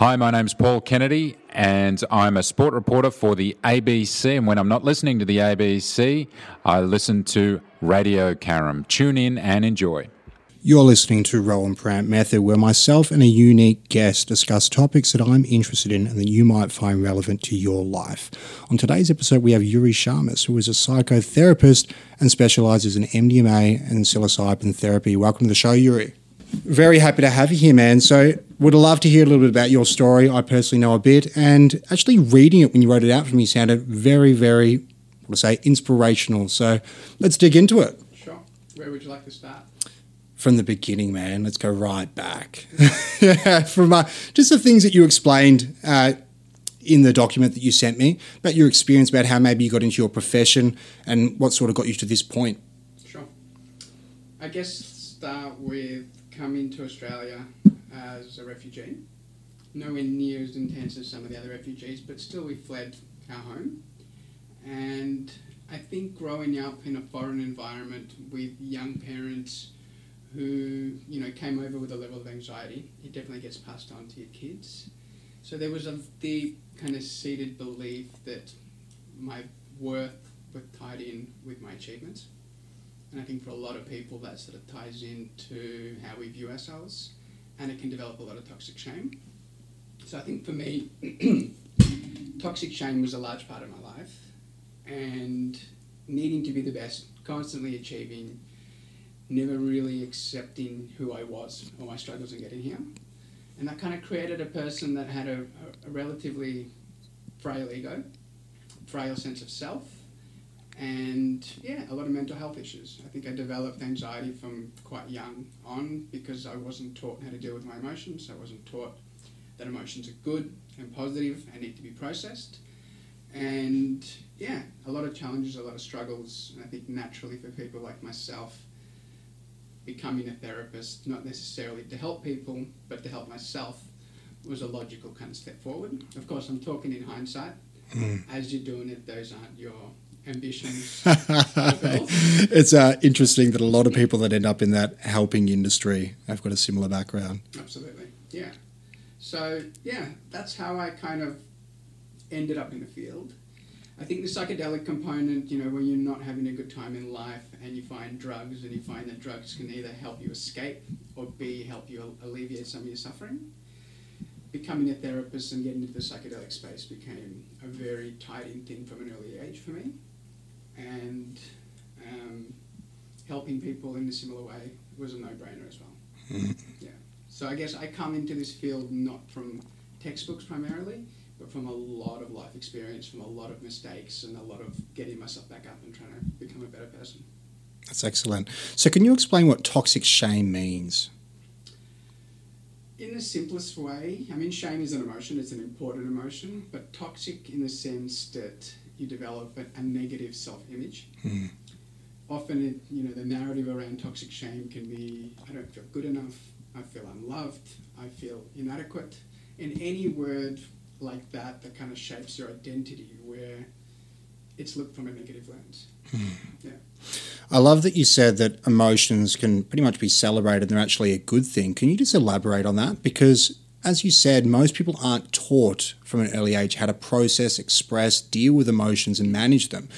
Hi, my name's Paul Kennedy, and I'm a sport reporter for the ABC. And when I'm not listening to the ABC, I listen to Radio Caram. Tune in and enjoy. You're listening to Rohan Parrant Method, where myself and a unique guest discuss topics that I'm interested in and that you might find relevant to your life. On today's episode, we have Yury Shamis, who is a psychotherapist and specializes in MDMA and psilocybin therapy. Welcome to the show, Yury. Very happy to have you here, man. So, would love to hear a little bit about your story. I personally know a bit, and actually reading it when you wrote it out for me sounded very, very, what to say, inspirational. So, let's dig into it. Sure. Where would you like to start? from the beginning, man. Let's go right back. yeah, from uh, just the things that you explained uh, in the document that you sent me about your experience, about how maybe you got into your profession and what sort of got you to this point. Sure. I guess start with coming into Australia as a refugee. Nowhere near as intense as some of the other refugees, but still we fled our home. And I think growing up in a foreign environment with young parents who you know came over with a level of anxiety. It definitely gets passed on to your kids. So there was a deep kind of seated belief that my worth was tied in with my achievements. And I think for a lot of people that sort of ties into how we view ourselves and it can develop a lot of toxic shame. So I think for me, toxic shame was a large part of my life and needing to be the best, constantly achieving, never really accepting who I was or my struggles in getting here. And that kind of created a person that had a, a relatively frail ego, frail sense of self, and yeah, a lot of mental health issues. I think I developed anxiety from quite young on because I wasn't taught how to deal with my emotions. I wasn't taught that emotions are good and positive and need to be processed. And yeah, a lot of challenges, a lot of struggles. And I think naturally for people like myself, becoming a therapist, not necessarily to help people, but to help myself, was a logical kind of step forward. Of course, I'm talking in hindsight. Mm. As you're doing it, those aren't your ambitions. it's uh, interesting that a lot of people that end up in that helping industry have got a similar background. Absolutely, yeah. So, yeah, that's how I kind of ended up in the field. I think the psychedelic component, you know, when you're not having a good time in life and you find drugs and you find that drugs can either help you escape or B, help you alleviate some of your suffering. Becoming a therapist and getting into the psychedelic space became a very tied in thing from an early age for me. And um, helping people in a similar way was a no brainer as well. Yeah. So I guess I come into this field not from textbooks primarily but from a lot of life experience, from a lot of mistakes, and a lot of getting myself back up and trying to become a better person. That's excellent. So, can you explain what toxic shame means? In the simplest way, I mean, shame is an emotion, it's an important emotion, but toxic in the sense that you develop a, a negative self image. Mm. Often, it, you know, the narrative around toxic shame can be I don't feel good enough, I feel unloved, I feel inadequate. In any word like that that kind of shapes your identity where it's looked from a negative lens. Hmm. Yeah. I love that you said that emotions can pretty much be celebrated and they're actually a good thing. Can you just elaborate on that? Because as you said, most people aren't taught from an early age how to process, express, deal with emotions, and manage them.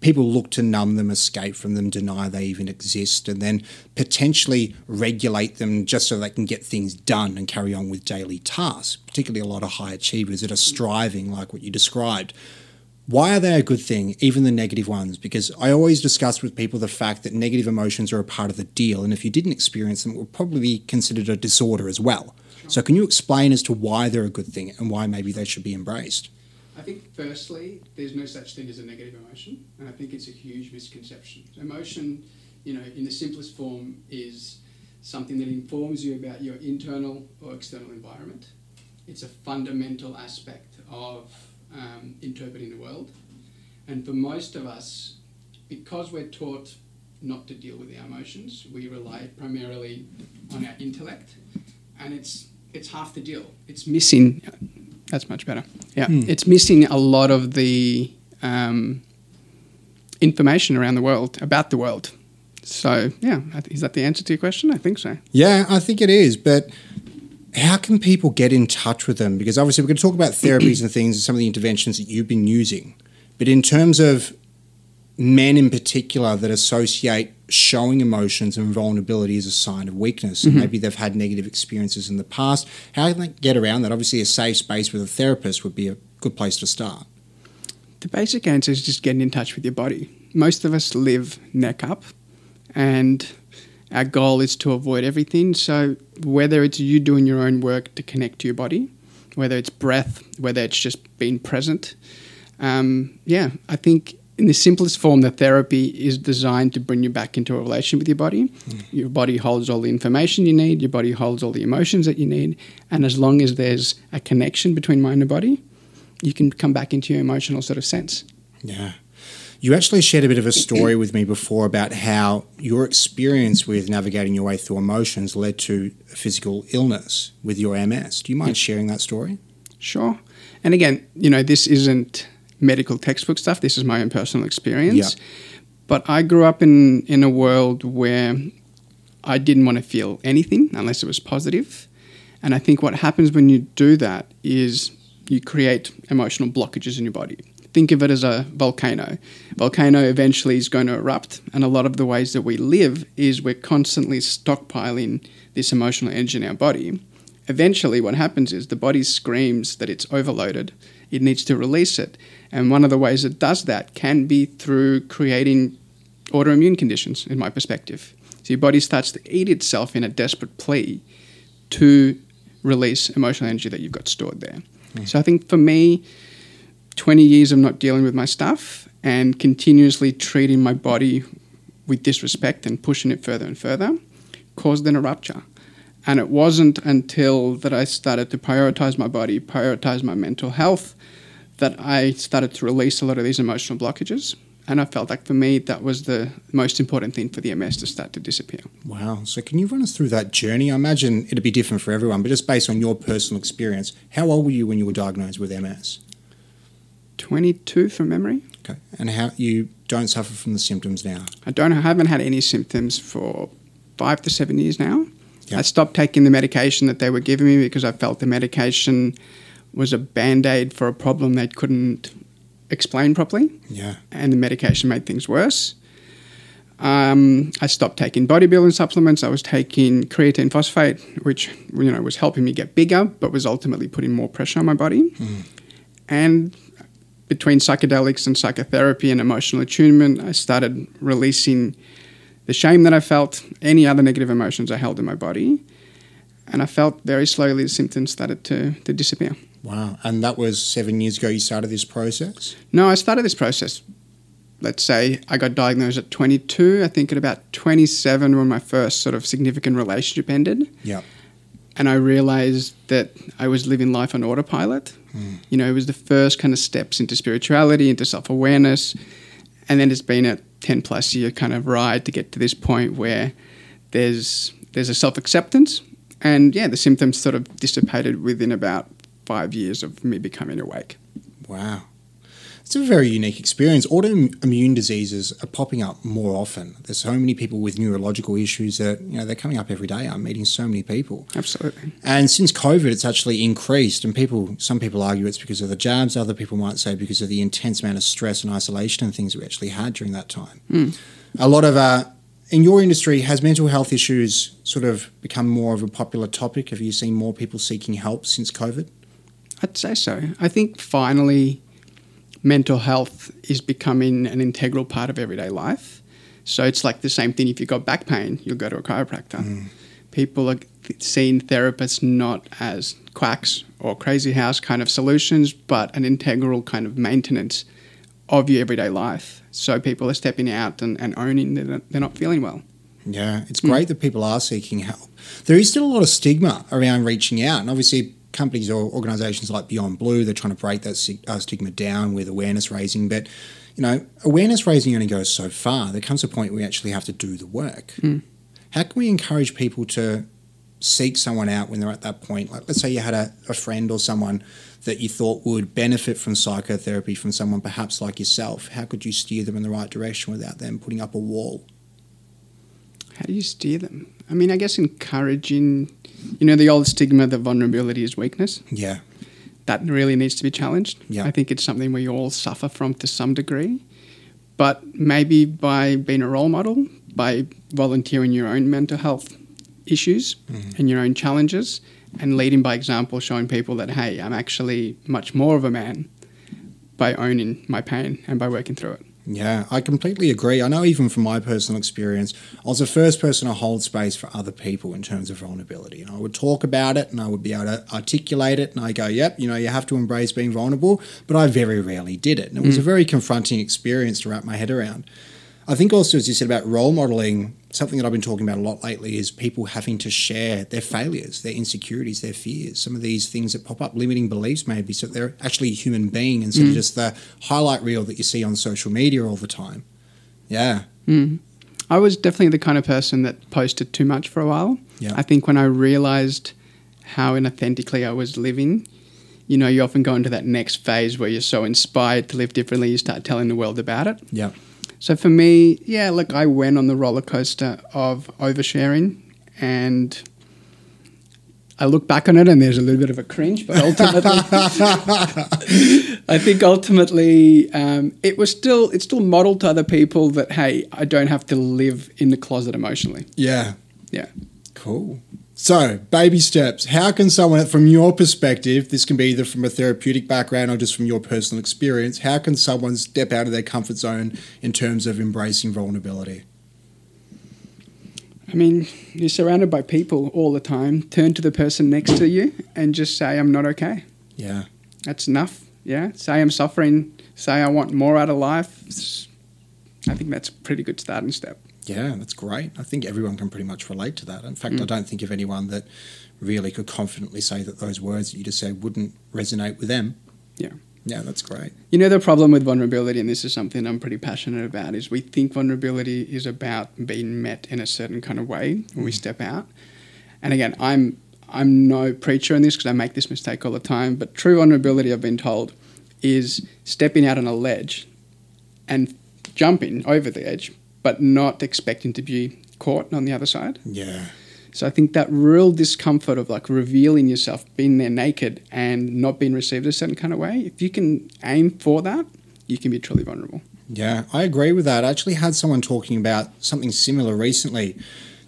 People look to numb them, escape from them, deny they even exist, and then potentially regulate them just so they can get things done and carry on with daily tasks, particularly a lot of high achievers that are striving, like what you described. Why are they a good thing, even the negative ones? Because I always discuss with people the fact that negative emotions are a part of the deal, and if you didn't experience them, it would probably be considered a disorder as well. So, can you explain as to why they're a good thing and why maybe they should be embraced? I think, firstly, there's no such thing as a negative emotion, and I think it's a huge misconception. Emotion, you know, in the simplest form, is something that informs you about your internal or external environment. It's a fundamental aspect of um, interpreting the world. And for most of us, because we're taught not to deal with our emotions, we rely primarily on our intellect, and it's it's half the deal. It's missing. That's much better. Yeah, mm. it's missing a lot of the um, information around the world about the world. So yeah, is that the answer to your question? I think so. Yeah, I think it is. But how can people get in touch with them? Because obviously we're going to talk about therapies and things and some of the interventions that you've been using. But in terms of men in particular that associate showing emotions and vulnerability as a sign of weakness, and maybe they've had negative experiences in the past, how can they get around that? Obviously, a safe space with a therapist would be a good place to start. The basic answer is just getting in touch with your body. Most of us live neck up, and our goal is to avoid everything. So, whether it's you doing your own work to connect to your body, whether it's breath, whether it's just being present, um, yeah, I think in the simplest form, the therapy is designed to bring you back into a relation with your body. Mm. Your body holds all the information you need, your body holds all the emotions that you need, and as long as there's a connection between mind and body, you can come back into your emotional sort of sense. Yeah. You actually shared a bit of a story with me before about how your experience with navigating your way through emotions led to a physical illness with your MS. Do you mind sharing that story? Sure. And again, you know, this isn't medical textbook stuff. This is my own personal experience. Yeah. But I grew up in, in a world where I didn't want to feel anything unless it was positive. And I think what happens when you do that is you create emotional blockages in your body. Think of it as a volcano. Volcano eventually is going to erupt, and a lot of the ways that we live is we're constantly stockpiling this emotional energy in our body. Eventually, what happens is the body screams that it's overloaded, it needs to release it. And one of the ways it does that can be through creating autoimmune conditions, in my perspective. So your body starts to eat itself in a desperate plea to release emotional energy that you've got stored there. Hmm. So I think for me, 20 years of not dealing with my stuff and continuously treating my body with disrespect and pushing it further and further caused then a rupture. And it wasn't until that I started to prioritize my body, prioritize my mental health, that I started to release a lot of these emotional blockages. And I felt like for me, that was the most important thing for the MS to start to disappear. Wow. So, can you run us through that journey? I imagine it'd be different for everyone, but just based on your personal experience, how old were you when you were diagnosed with MS? 22 from memory. Okay. And how you don't suffer from the symptoms now? I don't I haven't had any symptoms for five to seven years now. Yeah. I stopped taking the medication that they were giving me because I felt the medication was a band aid for a problem they couldn't explain properly, Yeah. and the medication made things worse. Um, I stopped taking bodybuilding supplements. I was taking creatine phosphate, which you know was helping me get bigger, but was ultimately putting more pressure on my body. And between psychedelics and psychotherapy and emotional attunement, I started releasing the shame that I felt, any other negative emotions I held in my body. And I felt very slowly the symptoms started to, to disappear. Wow. And that was seven years ago you started this process? No, I started this process. Let's say I got diagnosed at 22. I think at about 27 when my first sort of significant relationship ended. Yeah. and I realized that I was living life on autopilot. Hmm. You know, it was the first kind of steps into spirituality, into self awareness. And then it's been a 10 plus year kind of ride to get to this point where there's there's a self acceptance. And yeah, the symptoms sort of dissipated within about five years of me becoming awake. Wow. It's a very unique experience. Autoimmune diseases are popping up more often. There's so many people with neurological issues that, you know, they're coming up every day. I'm meeting so many people. Absolutely. And since COVID, it's actually increased. And people, some people argue it's because of the jabs. Other people might say because of the intense amount of stress and isolation and things we actually had during that time. A lot of, uh, in your industry, has mental health issues sort of become more of a popular topic? Have you seen more people seeking help since COVID? I'd say so. I think finally mental health is becoming an integral part of everyday life. So it's like the same thing if you've got back pain, you'll go to a chiropractor. Mm. People are seeing therapists not as quacks or crazy house kind of solutions, but an integral kind of maintenance of your everyday life. So people are stepping out and, and owning that they're not feeling well. Yeah, it's great mm. that people are seeking help. There is still a lot of stigma around reaching out, and obviously, companies or organisations like Beyond Blue they're trying to break that uh, stigma down with awareness raising. But you know, awareness raising only goes so far. There comes a point where we actually have to do the work. How can we encourage people to seek someone out when they're at that point? Like, let's say you had a, a friend or someone that you thought would benefit from psychotherapy from someone perhaps like yourself. How could you steer them in the right direction without them putting up a wall? How do you steer them? I mean, I guess encouraging, you know, the old stigma that vulnerability is weakness. Yeah. That really needs to be challenged. Yeah. I think it's something we all suffer from to some degree. But maybe by being a role model, by volunteering your own mental health issues mm-hmm. and your own challenges, and leading by example, showing people that, hey, I'm actually much more of a man by owning my pain and by working through it. Yeah, I completely agree. I know even from my personal experience, I was the first person to hold space for other people in terms of vulnerability. And I would talk about it and I would be able to articulate it. And I go, yep, you know, you have to embrace being vulnerable. But I very rarely did it. And it was mm. a very confronting experience to wrap my head around. I think also, as you said about role modeling, something that I've been talking about a lot lately is people having to share their failures, their insecurities, their fears, some of these things that pop up, limiting beliefs maybe, so they're actually a human being instead of mm. just the highlight reel that you see on social media all the time. Yeah. Mm. I was definitely the kind of person that posted too much for a while. Yeah. I think when I realized how inauthentically I was living, you know, you often go into that next phase where you're so inspired to live differently, you start telling the world about it. Yeah. So for me, yeah, look, I went on the roller coaster of oversharing and I look back on it and there's a little bit of a cringe, but ultimately, I think ultimately um, it was still it still modeled to other people that hey, I don't have to live in the closet emotionally. Yeah. Yeah. Cool. So, baby steps. How can someone, from your perspective, this can be either from a therapeutic background or just from your personal experience, how can someone step out of their comfort zone in terms of embracing vulnerability? I mean, you're surrounded by people all the time. Turn to the person next to you and just say, I'm not okay. Yeah. That's enough. Yeah. Say I'm suffering. Say I want more out of life. I think that's a pretty good starting step. Yeah, that's great. I think everyone can pretty much relate to that. In fact, I mm. don't think of anyone that really could confidently say that those words that you just said wouldn't resonate with them. Yeah. Yeah, that's great. You know, the problem with vulnerability, and this is something I'm pretty passionate about, is we think vulnerability is about being met in a certain kind of way when we mm. step out. And again, I'm I'm no preacher in this because I make this mistake all the time. But true vulnerability, I've been told, is stepping out on a ledge and jumping over the edge, but not expecting to be caught on the other side. Yeah. So I think that real discomfort of like revealing yourself, being there naked and not being received a certain kind of way, if you can aim for that, you can be truly vulnerable. Yeah, I agree with that. I actually had someone talking about something similar recently.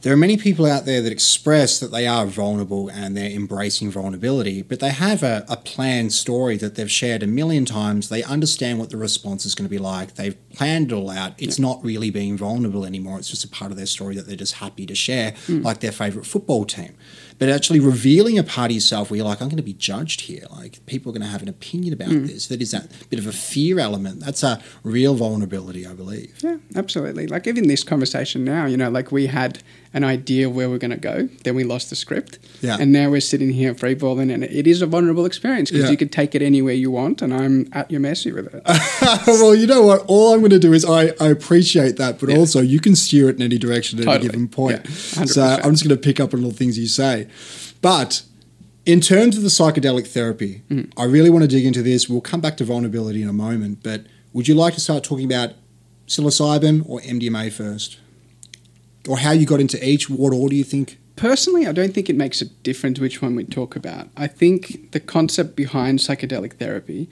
There are many people out there that express that they are vulnerable and they're embracing vulnerability, but they have a, a planned story that they've shared a million times. They understand what the response is going to be like. They've planned it all out. It's not really being vulnerable anymore. It's just a part of their story that they're just happy to share, hmm. like their favorite football team. But actually revealing a part of yourself where you're like, I'm going to be judged here. Like people are going to have an opinion about hmm. this. That is that bit of a fear element. That's a real vulnerability, I believe. Yeah, absolutely. Like even this conversation now, you know, like we had an idea where we're going to go, then we lost the script, Yeah. and now we're sitting here freeballing, and it is a vulnerable experience because Yeah. you could take it anywhere you want, and I'm at your mercy with it. well, you know what? All I'm going to do is I, I appreciate that, but also you can steer it in any direction at any given point. Yeah, so I'm just going to pick up on all the things you say. But in terms of the psychedelic therapy, mm. I really want to dig into this. We'll come back to vulnerability in a moment, but would you like to start talking about psilocybin or MDMA first? Or how you got into each? What order do you think? Personally, I don't think it makes a difference which one we talk about. I think the concept behind psychedelic therapy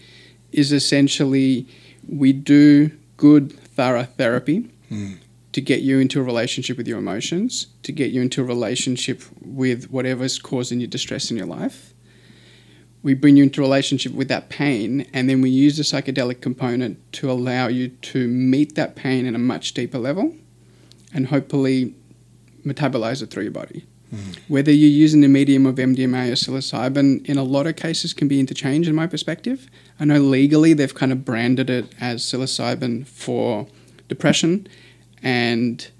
is essentially we do good, thorough therapy hmm. To get you into a relationship with your emotions, to get you into a relationship with whatever's causing you distress in your life. We bring you into a relationship with that pain, and then we use the psychedelic component to allow you to meet that pain in a much deeper level and hopefully metabolize it through your body. Mm-hmm. Whether you're using the medium of MDMA or psilocybin, in a lot of cases, can be interchanged. In my perspective, I know legally they've kind of branded it as psilocybin for depression and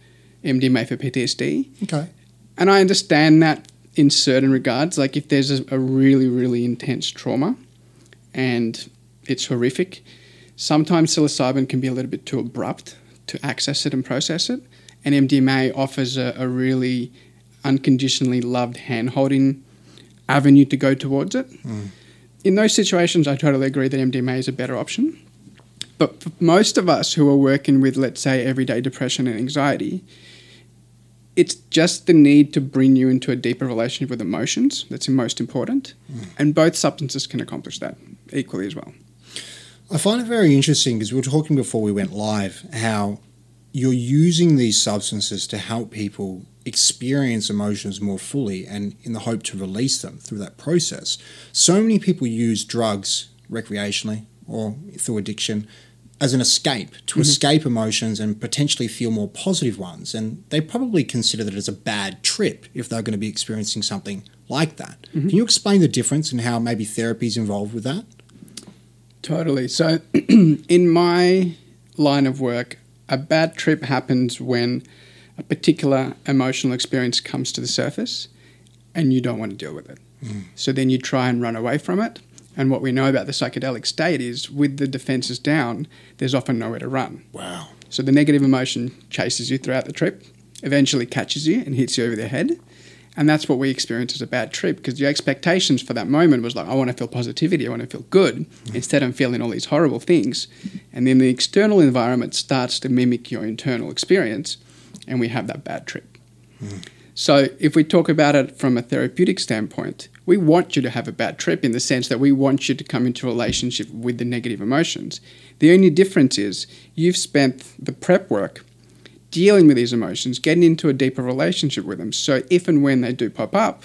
MDMA for PTSD, Okay. and I understand that in certain regards. Like if there's a, a really, really intense trauma and it's horrific, sometimes psilocybin can be a little bit too abrupt to access it and process it. And MDMA offers a, a really unconditionally loved hand holding avenue to go towards it. Mm. In those situations, I totally agree that MDMA is a better option. But for most of us who are working with, let's say, everyday depression and anxiety, it's just the need to bring you into a deeper relationship with emotions that's most important. Hmm. And both substances can accomplish that equally as well. I find it very interesting because we were talking before we went live how you're using these substances to help people experience emotions more fully and in the hope to release them through that process. So many people use drugs recreationally or through addiction as an escape to mm-hmm. escape emotions and potentially feel more positive ones. And they probably consider that as a bad trip if they're going to be experiencing something like that. Mm-hmm. Can you explain the difference and how maybe therapy is involved with that? Totally. So, in my line of work, a bad trip happens when a particular emotional experience comes to the surface and you don't want to deal with it. Mm. So then you try and run away from it. And what we know about the psychedelic state is with the defenses down, there's often nowhere to run. Wow. So the negative emotion chases you throughout the trip, eventually catches you and hits you over the head. And that's what we experience as a bad trip because your expectations for that moment was like, I want to feel positivity, I want to feel good. Instead, I'm feeling all these horrible things. And then the external environment starts to mimic your internal experience, and we have that bad trip. Hmm. So, if we talk about it from a therapeutic standpoint, we want you to have a bad trip in the sense that we want you to come into a relationship with the negative emotions. The only difference is you've spent the prep work dealing with these emotions, getting into a deeper relationship with them. So, if and when they do pop up,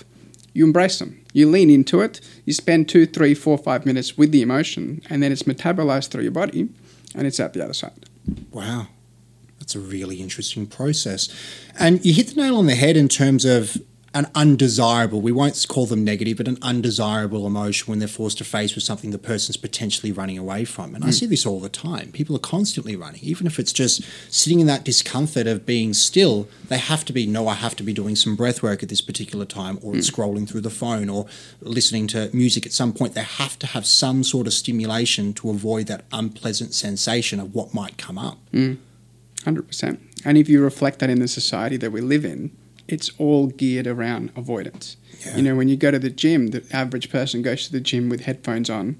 you embrace them. You lean into it. You spend two, three, four, five minutes with the emotion, and then it's metabolized through your body, and it's out the other side. Wow. That's a really interesting process. And you hit the nail on the head in terms of an undesirable, we won't call them negative, but an undesirable emotion when they're forced to face with something the person's potentially running away from. And I hmm. see this all the time. People are constantly running, even if it's just sitting in that discomfort of being still, they have to be, no, I have to be doing some breath work at this particular time, or it's scrolling through the phone, or listening to music at some point. They have to have some sort of stimulation to avoid that unpleasant sensation of what might come up. Hmm. 100%. And if you reflect that in the society that we live in, it's all geared around avoidance. Yeah. You know, when you go to the gym, the average person goes to the gym with headphones on,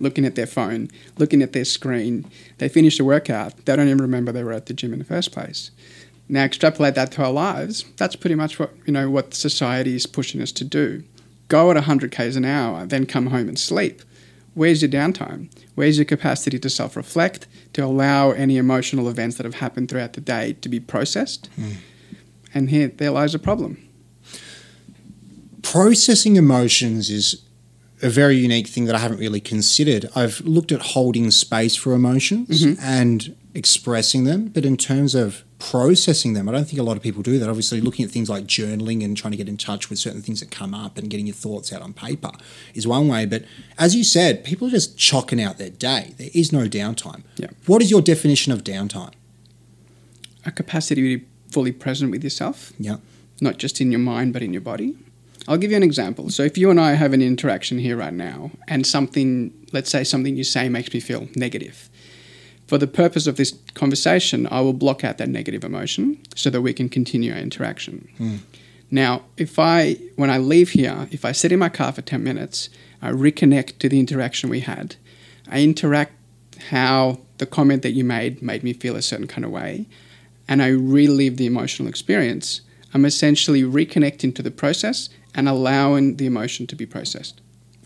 looking at their phone, looking at their screen. They finish the workout, they don't even remember they were at the gym in the first place. Now extrapolate that to our lives. That's pretty much what you know what society is pushing us to do. Go at 100 k's an hour, then come home and sleep. Where's your downtime? Where's your capacity to self-reflect, to allow any emotional events that have happened throughout the day to be processed? Hmm. And here, there lies a problem. processing emotions is a very unique thing that I haven't really considered. I've looked at holding space for emotions mm-hmm. and expressing them, but in terms of processing them, I don't think a lot of people do that. Obviously, looking at things like journaling and trying to get in touch with certain things that come up and getting your thoughts out on paper is one way. But as you said, people are just chocking out their day. There is no downtime. Yeah. What is your definition of downtime? A capacity fully present with yourself, Yeah. not just in your mind, but in your body. I'll give you an example. So, if you and I have an interaction here right now, and something, let's say something you say makes me feel negative, for the purpose of this conversation, I will block out that negative emotion so that we can continue our interaction. Hmm. Now, if I, when I leave here, if I sit in my car for 10 minutes, I reconnect to the interaction we had, I interact how the comment that you made made me feel a certain kind of way, and I relive the emotional experience, I'm essentially reconnecting to the process and allowing the emotion to be processed.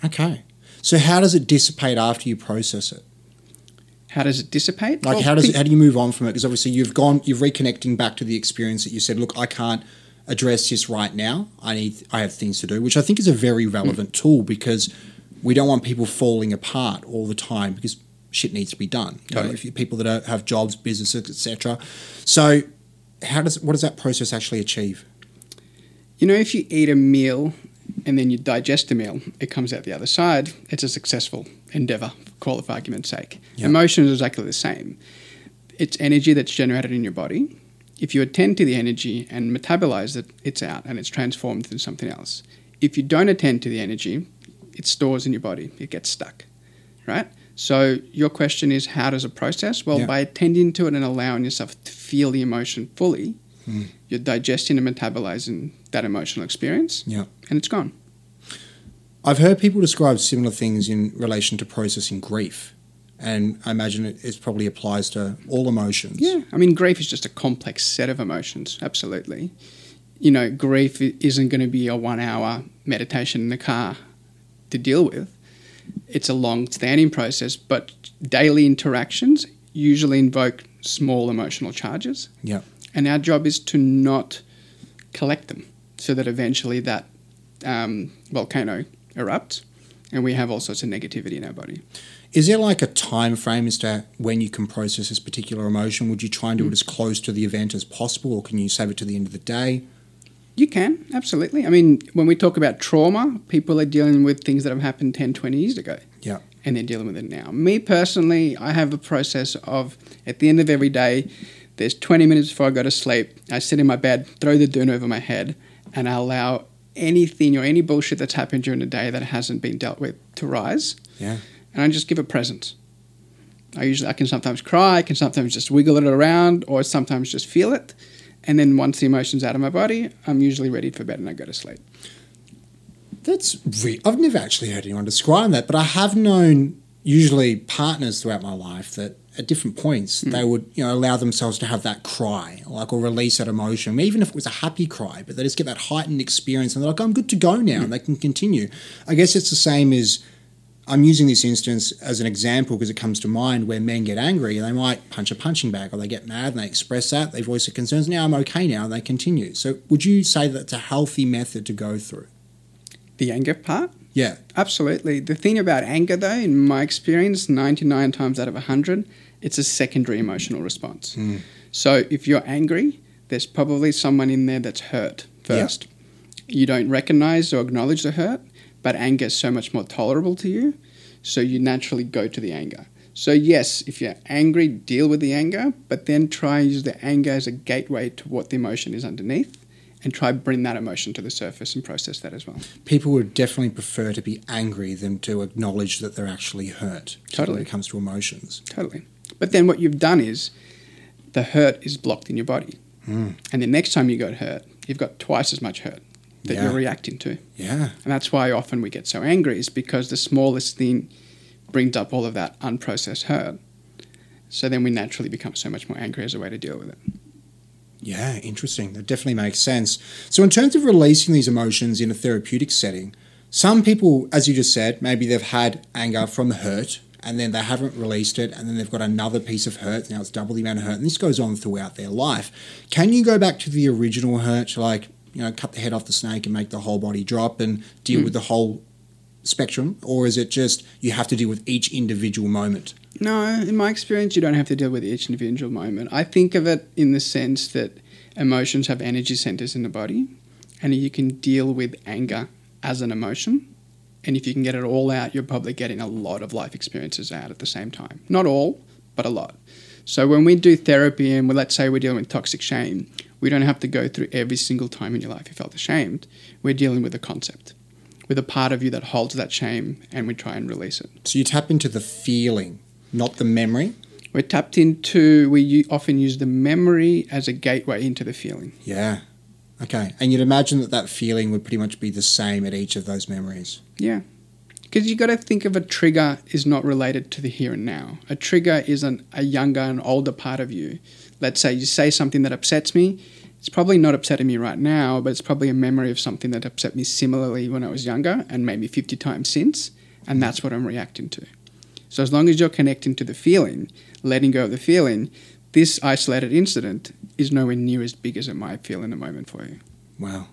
Okay. So how does it dissipate after you process it? How does it dissipate? Like Well, how does think- it, how do you move on from it? Because obviously you've gone, you're reconnecting back to the experience that you said. Look, I can't address this right now. I need, I have things to do, which I think is a very relevant mm. tool because we don't want people falling apart all the time because shit needs to be done. You know, Totally. if you, people that are, have jobs, businesses, etc. So, how does what does that process actually achieve? You know, if you eat a meal and then you digest a meal, it comes out the other side. It's a successful endeavor, call it for argument's sake. Yeah. Emotion is exactly the same. It's energy that's generated in your body. If you attend to the energy and metabolize it, it's out and it's transformed into something else. If you don't attend to the energy, it stores in your body, it gets stuck, right? So your question is, how does it process? Well, Yeah. by attending to it and allowing yourself to feel the emotion fully, hmm. you're digesting and metabolizing that emotional experience, Yeah. and it's gone. I've heard people describe similar things in relation to processing grief, and I imagine it, it probably applies to all emotions. Yeah, I mean, grief is just a complex set of emotions. Absolutely, you know, grief isn't going to be a one hour meditation in the car to deal with. It's a long standing process, but daily interactions usually invoke small emotional charges. Yeah. And our job is to not collect them so that eventually that um, volcano erupts and we have all sorts of negativity in our body. Is there like a time frame as to when you can process this particular emotion? Would you try and do it as close to the event as possible, or can you save it to the end of the day? You can, absolutely. I mean, when we talk about trauma, people are dealing with things that have happened 10, 20 years ago. Yeah. And they're dealing with it now. Me personally, I have a process of at the end of every day, there's 20 minutes before I go to sleep, I sit in my bed, throw the dune over my head, and I allow anything or any bullshit that's happened during the day that hasn't been dealt with to rise. Yeah. And I just give it presence. I usually I can sometimes cry, I can sometimes just wiggle it around, or sometimes just feel it. And then once the emotion's out of my body, I'm usually ready for bed and I go to sleep. That's re- I've never actually heard anyone describe that, but I have known usually partners throughout my life that at different points hmm. they would you know allow themselves to have that cry like or release that emotion even if it was a happy cry but they just get that heightened experience and they're like i'm good to go now hmm. and they can continue. I guess it's the same as i'm using this instance as an example because it comes to mind where men get angry and they might punch a punching bag or they get mad and they express that they voice their concerns now i'm okay now and they continue so would you say that's a healthy method to go through The anger part? yeah Absolutely. The thing about anger, though, in my experience, 99 times out of 100, it's a secondary emotional response. Hmm. So if you're angry, there's probably someone in there that's hurt first. You don't recognize or acknowledge the hurt, but anger is so much more tolerable to you, so you naturally go to the anger. So, yes, if you're angry, deal with the anger, but then try and use the anger as a gateway to what the emotion is underneath and try bring that emotion to the surface and process that as well. people would definitely prefer to be angry than to acknowledge that they're actually hurt. Totally. When it comes to emotions. Totally. But then what you've done is the hurt is blocked in your body. Mm. And the next time you got hurt, you've got twice as much hurt that Yeah. you're reacting to. Yeah. And that's why often we get so angry, is because the smallest thing brings up all of that unprocessed hurt. So then we naturally become so much more angry as a way to deal with it. Yeah, interesting. That definitely makes sense. So, in terms of releasing these emotions in a therapeutic setting, some people, as you just said, maybe they've had anger from the hurt and then they haven't released it and then they've got another piece of hurt. Now it's double the amount of hurt. And this goes on throughout their life. Can you go back to the original hurt, like, you know, cut the head off the snake and make the whole body drop and deal mm. with the whole spectrum? Or is it just you have to deal with each individual moment? No, in my experience, you don't have to deal with each individual moment. I think of it in the sense that emotions have energy centers in the body, and you can deal with anger as an emotion. And if you can get it all out, you're probably getting a lot of life experiences out at the same time. Not all, but a lot. So when we do therapy and well, let's say we're dealing with toxic shame, we don't have to go through every single time in your life you felt ashamed. We're dealing with a concept, with a part of you that holds that shame, and we try and release it. So you tap into the feeling, not the memory. We're tapped into, we often use the memory as a gateway into the feeling. Yeah. Okay. And you'd imagine that that feeling would pretty much be the same at each of those memories. Yeah. Because you've got to think of a trigger is not related to the here and now. A trigger is an, a younger and older part of you. Let's say you say something that upsets me. It's probably not upsetting me right now, but it's probably a memory of something that upset me similarly when I was younger and maybe 50 times since. And that's what I'm reacting to. So as long as you're connecting to the feeling, letting go of the feeling, this isolated incident is nowhere near as big as it might feel in the moment for you. Wow.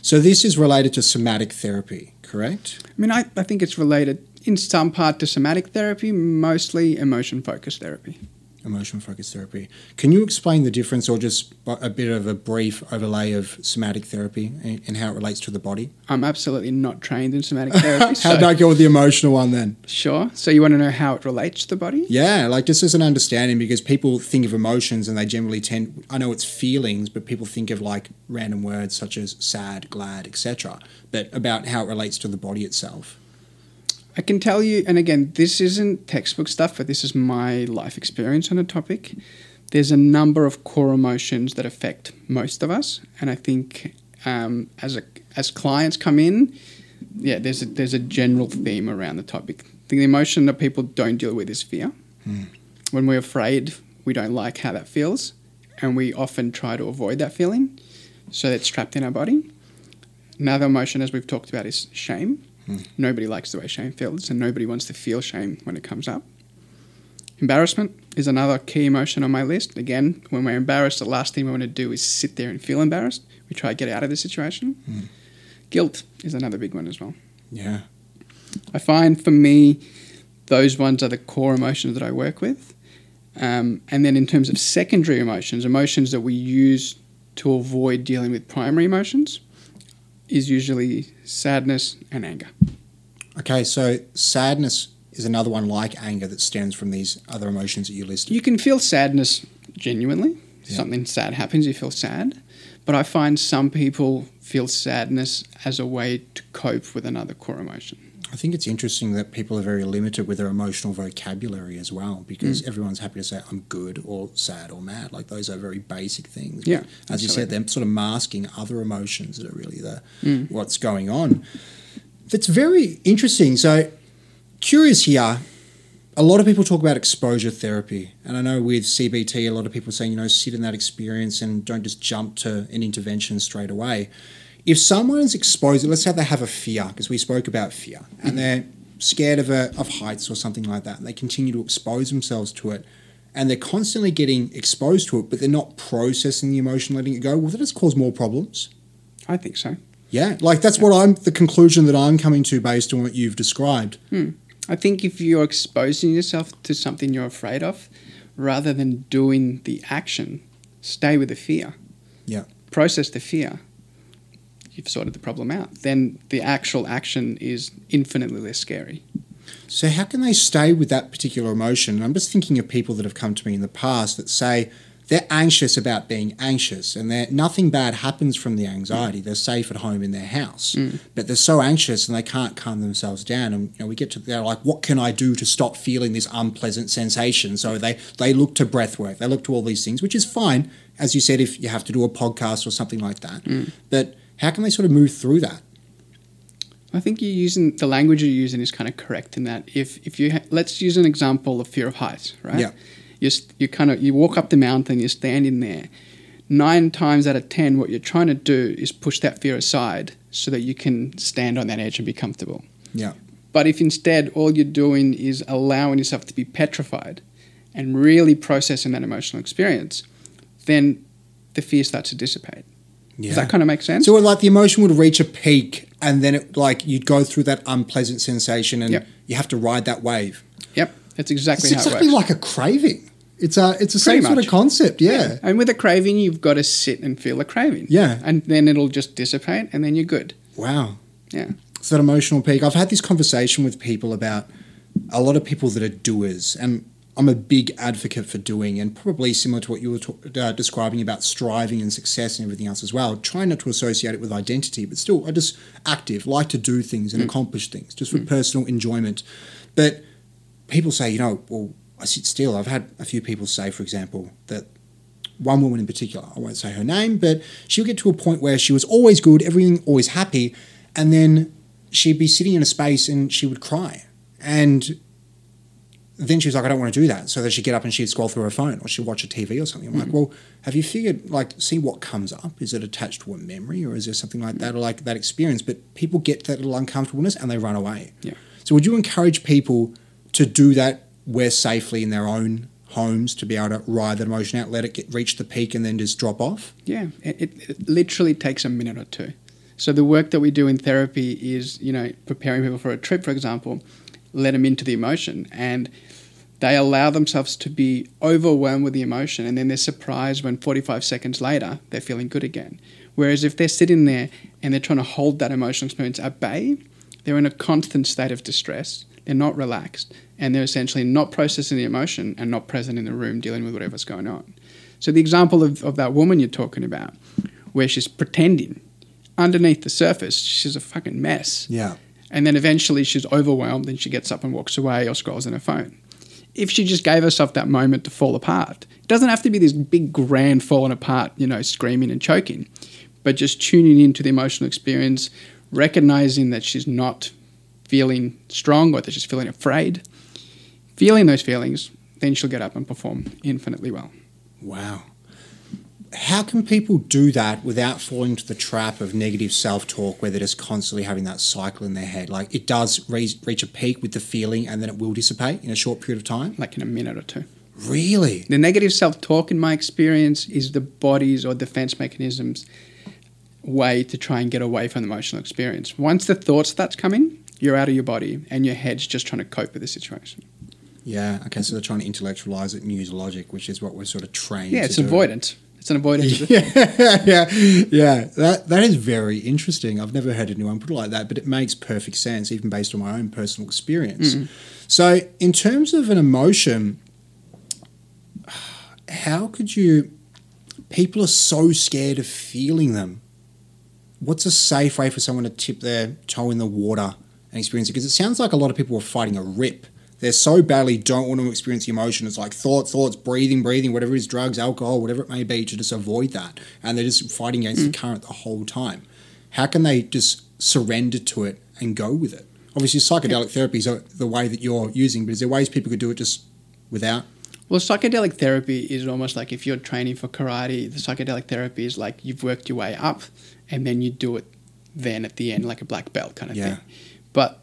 So this is related to somatic therapy, correct? I mean, I, I think it's related in some part to somatic therapy, mostly emotion focused therapy. Emotion focused therapy. Can you explain the difference or just a bit of a brief overlay of somatic therapy and and how it relates to the body? I'm absolutely not trained in somatic therapy. How so did I go with the emotional one then? Sure. So you want to know how it relates to the body? Yeah, like just as an understanding because people think of emotions and they generally tend I know it's feelings, but people think of like random words such as sad, glad, etc. But about how it relates to the body itself. I can tell you, and again, this isn't textbook stuff, but this is my life experience on the topic. There's a number of core emotions that affect most of us, and I think um, as a, as clients come in, yeah, there's a, there's a general theme around the topic. I think the emotion that people don't deal with is fear. When we're afraid, we don't like how that feels, and we often try to avoid that feeling. so it's trapped in our body. Another emotion, as we've talked about, is shame. Nobody likes the way shame feels, and nobody wants to feel shame when it comes up. Embarrassment is another key emotion on my list. Again, when we're embarrassed, the last thing we want to do is sit there and feel embarrassed. We try to get out of the situation. Guilt is another big one as well. Yeah. I find for me, those ones are the core emotions that I work with. Um, and then in terms of secondary emotions, emotions that we use to avoid dealing with primary emotions, is usually sadness and anger. Okay, so sadness is another one like anger that stems from these other emotions that you listed. You can feel sadness genuinely. Yeah. Something sad happens, you feel sad. But I find some people feel sadness as a way to cope with another core emotion. I think it's interesting that people are very limited with their emotional vocabulary as well Mm. because everyone's happy to say I'm good or sad or mad. Like those are very basic things. Yeah, As you said, they're sort of masking other emotions that are really the Mm. what's going on. That's very interesting. So curious here. A lot of people talk about exposure therapy, and I know with CBT, a lot of people saying, you know, sit in that experience and don't just jump to an intervention straight away. If someone is exposed, let's say they have a fear, because we spoke about fear, and they're scared of a, of heights or something like that, and they continue to expose themselves to it, and they're constantly getting exposed to it, but they're not processing the emotion, letting it go. Will that just cause more problems? I think so. Yeah, like that's what I'm the conclusion that I'm coming to based on what you've described. Hmm. I think if you're exposing yourself to something you're afraid of, rather than doing the action, stay with the fear. Yeah. Process the fear. You've sorted the problem out. Then the actual action is infinitely less scary. So how can they stay with that particular emotion? And I'm just thinking of people that have come to me in the past that say they're anxious about being anxious and they're, nothing bad happens from the anxiety. They're safe at home in their house, mm. but they're so anxious and they can't calm themselves down. And you know, we get to they're like, what can I do to stop feeling this unpleasant sensation? So they they look to breath work, they look to all these things, which is fine, as you said, if you have to do a podcast or something like that. Mm. But how can they sort of move through that? I think you're using the language you're using is kind of correct in that if if you ha- let's use an example of fear of heights, right? Yeah. You you kind of you walk up the mountain, you're standing there. Nine times out of ten, what you're trying to do is push that fear aside so that you can stand on that edge and be comfortable. Yeah. But if instead all you're doing is allowing yourself to be petrified and really processing that emotional experience, then the fear starts to dissipate. Yeah. Does that kind of make sense? So, like the emotion would reach a peak, and then it like you'd go through that unpleasant sensation, and Yep. you have to ride that wave. yep, that's exactly It's how exactly it works. like a craving. It's a it's the Pretty same sort of concept. Yeah. And with a craving, you've got to sit and feel a craving. Yeah. And then it'll just dissipate and then you're good. Wow. Yeah. It's that emotional peak. I've had this conversation with people about a lot of people that are doers, and I'm a big advocate for doing, and probably similar to what you were talk, uh, describing about striving and success and everything else as well. Trying not to associate it with identity, but still, I just active, like to do things and accomplish things, just for personal enjoyment. But people say, you know, well, I sit still. I've had a few people say, for example, that one woman in particular, I won't say her name, but she'll get to a point where she was always good, everything always happy, and then she'd be sitting in a space and she would cry. And then she was like, I don't want to do that. So then she'd get up and she'd scroll through her phone or she'd watch a TV or something. I'm like, mm. well, have you figured, like, see what comes up? Is it attached to a memory or is there something like that or like that experience? But people get that little uncomfortableness and they run away. Yeah. So would you encourage people to do that where safely in their own homes to be able to ride that emotion out, let it get, reach the peak and then just drop off? Yeah. It, it, it literally takes a minute or two. So the work that we do in therapy is, you know, preparing people for a trip, for example, let them into the emotion and they allow themselves to be overwhelmed with the emotion and then they're surprised when 45 seconds later they're feeling good again. Whereas if they're sitting there and they're trying to hold that emotional experience at bay, they're in a constant state of distress. They're not relaxed and they're essentially not processing the emotion and not present in the room dealing with whatever's going on. So the example of, of that woman you're talking about, where she's pretending underneath the surface, she's a fucking mess. Yeah. And then eventually she's overwhelmed and she gets up and walks away or scrolls on her phone. If she just gave herself that moment to fall apart, it doesn't have to be this big, grand falling apart, you know, screaming and choking, but just tuning into the emotional experience, recognizing that she's not feeling strong or that she's feeling afraid, feeling those feelings, then she'll get up and perform infinitely well. Wow. How can people do that without falling into the trap of negative self talk where they're just constantly having that cycle in their head? Like it does reach, reach a peak with the feeling and then it will dissipate in a short period of time? like in a minute or two. Really? The negative self talk, in my experience, is the body's or defense mechanisms way to try and get away from the emotional experience. Once the thought starts coming, you're out of your body and your head's just trying to cope with the situation. Yeah. Okay. So they're trying to intellectualize it and use logic, which is what we're sort of trained. Yeah, it's do. It's an avoidance. yeah, yeah, yeah. That that is very interesting. I've never heard anyone put it like that, but it makes perfect sense, even based on my own personal experience. Mm-hmm. So, in terms of an emotion, how could you? People are so scared of feeling them. What's a safe way for someone to tip their toe in the water and experience it? Because it sounds like a lot of people are fighting a rip. They so badly don't want to experience the emotion. It's like thought, thoughts, breathing, breathing, whatever it is, drugs, alcohol, whatever it may be, to just avoid that. And they're just fighting against the mm. current the whole time. How can they just surrender to it and go with it? Obviously, psychedelic therapy is the way that you're using, but is there ways people could do it just without? Well, psychedelic therapy is almost like if you're training for karate, the psychedelic therapy is like you've worked your way up and then you do it then at the end, like a black belt kind of Yeah. thing. But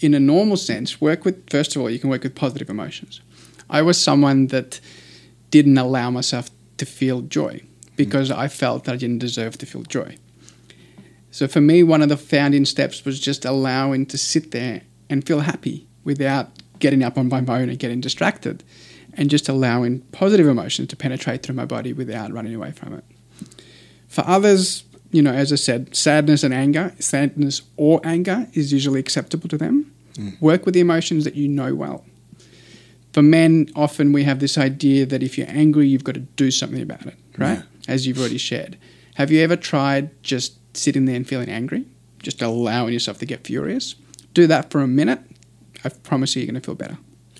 in a normal sense, work with, first of all, you can work with positive emotions. I was someone that didn't allow myself to feel joy because I felt that I didn't deserve to feel joy. So for me, one of the founding steps was just allowing to sit there and feel happy without getting up on my phone and getting distracted and just allowing positive emotions to penetrate through my body without running away from it. For others, you know, as I said, sadness and anger, sadness or anger is usually acceptable to them. Hmm. Work with the emotions that you know well. For men, often we have this idea that if you're angry, you've got to do something about it, hmm. right? Yeah. As you've already shared. Have you ever tried just sitting there and feeling angry? Just allowing yourself to get furious? Do that for a minute. I promise you, you're going to feel better.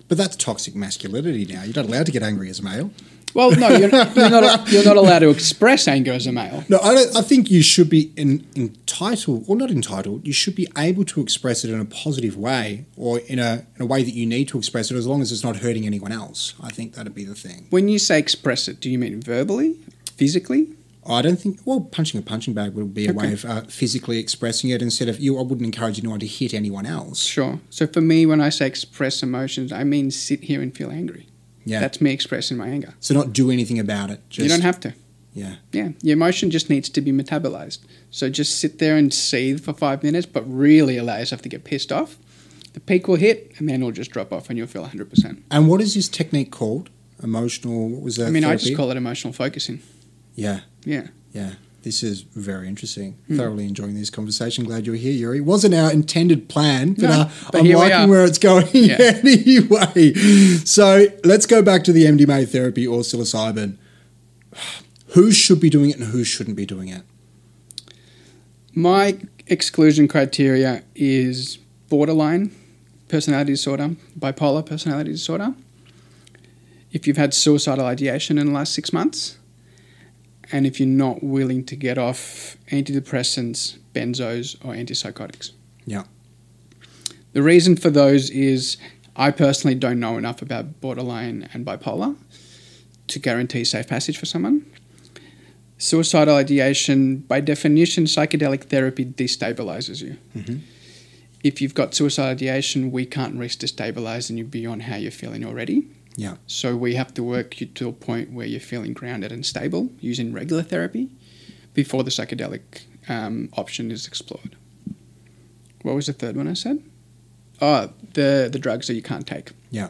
But that's toxic masculinity now. You're not allowed to get angry as a male. Well, no, you're, you're, not, you're not allowed to express anger as a male. No, I, don't, I think you should be in, entitled, or not entitled, you should be able to express it in a positive way or in a, in a way that you need to express it as long as it's not hurting anyone else. I think that'd be the thing. When you say express it, do you mean verbally, physically? I don't think, well, punching a punching bag would be a way of uh, physically expressing it instead of you. I wouldn't encourage anyone to hit anyone else. Sure. So for me, when I say express emotions, I mean sit here and feel angry. Yeah. That's me expressing my anger. so not do anything about it. Just, you don't have to. Yeah. Yeah, your emotion just needs to be metabolized. So just sit there and seethe for five minutes, but really allow yourself to get pissed off. The peak will hit, and then it'll just drop off, and you'll feel 100%. And what is this technique called? Emotional, what was that? I mean, I just call it emotional focusing. Yeah. Yeah. Yeah, this is very interesting. Hmm. Thoroughly enjoying this conversation. Glad you're here, Yury. Wasn't our intended plan, but, No, uh, but I'm liking where it's going Yeah. anyway. So let's go back to the MDMA therapy or psilocybin. Who should be doing it and who shouldn't be doing it? My exclusion criteria is borderline personality disorder, bipolar personality disorder. If you've had suicidal ideation in the last six months, and if you're not willing to get off antidepressants, benzos, or antipsychotics. Yeah. The reason for those is I personally don't know enough about borderline and bipolar to guarantee safe passage for someone. Suicidal ideation, by definition, psychedelic therapy destabilizes you. Mhm. If you've got suicidal ideation, we can't risk destabilizing you beyond how you're feeling already. Yeah. So we have to work you to a point where you're feeling grounded and stable using regular therapy before the psychedelic um, option is explored. What was the third one I said? Oh, the, the drugs that you can't take. Yeah.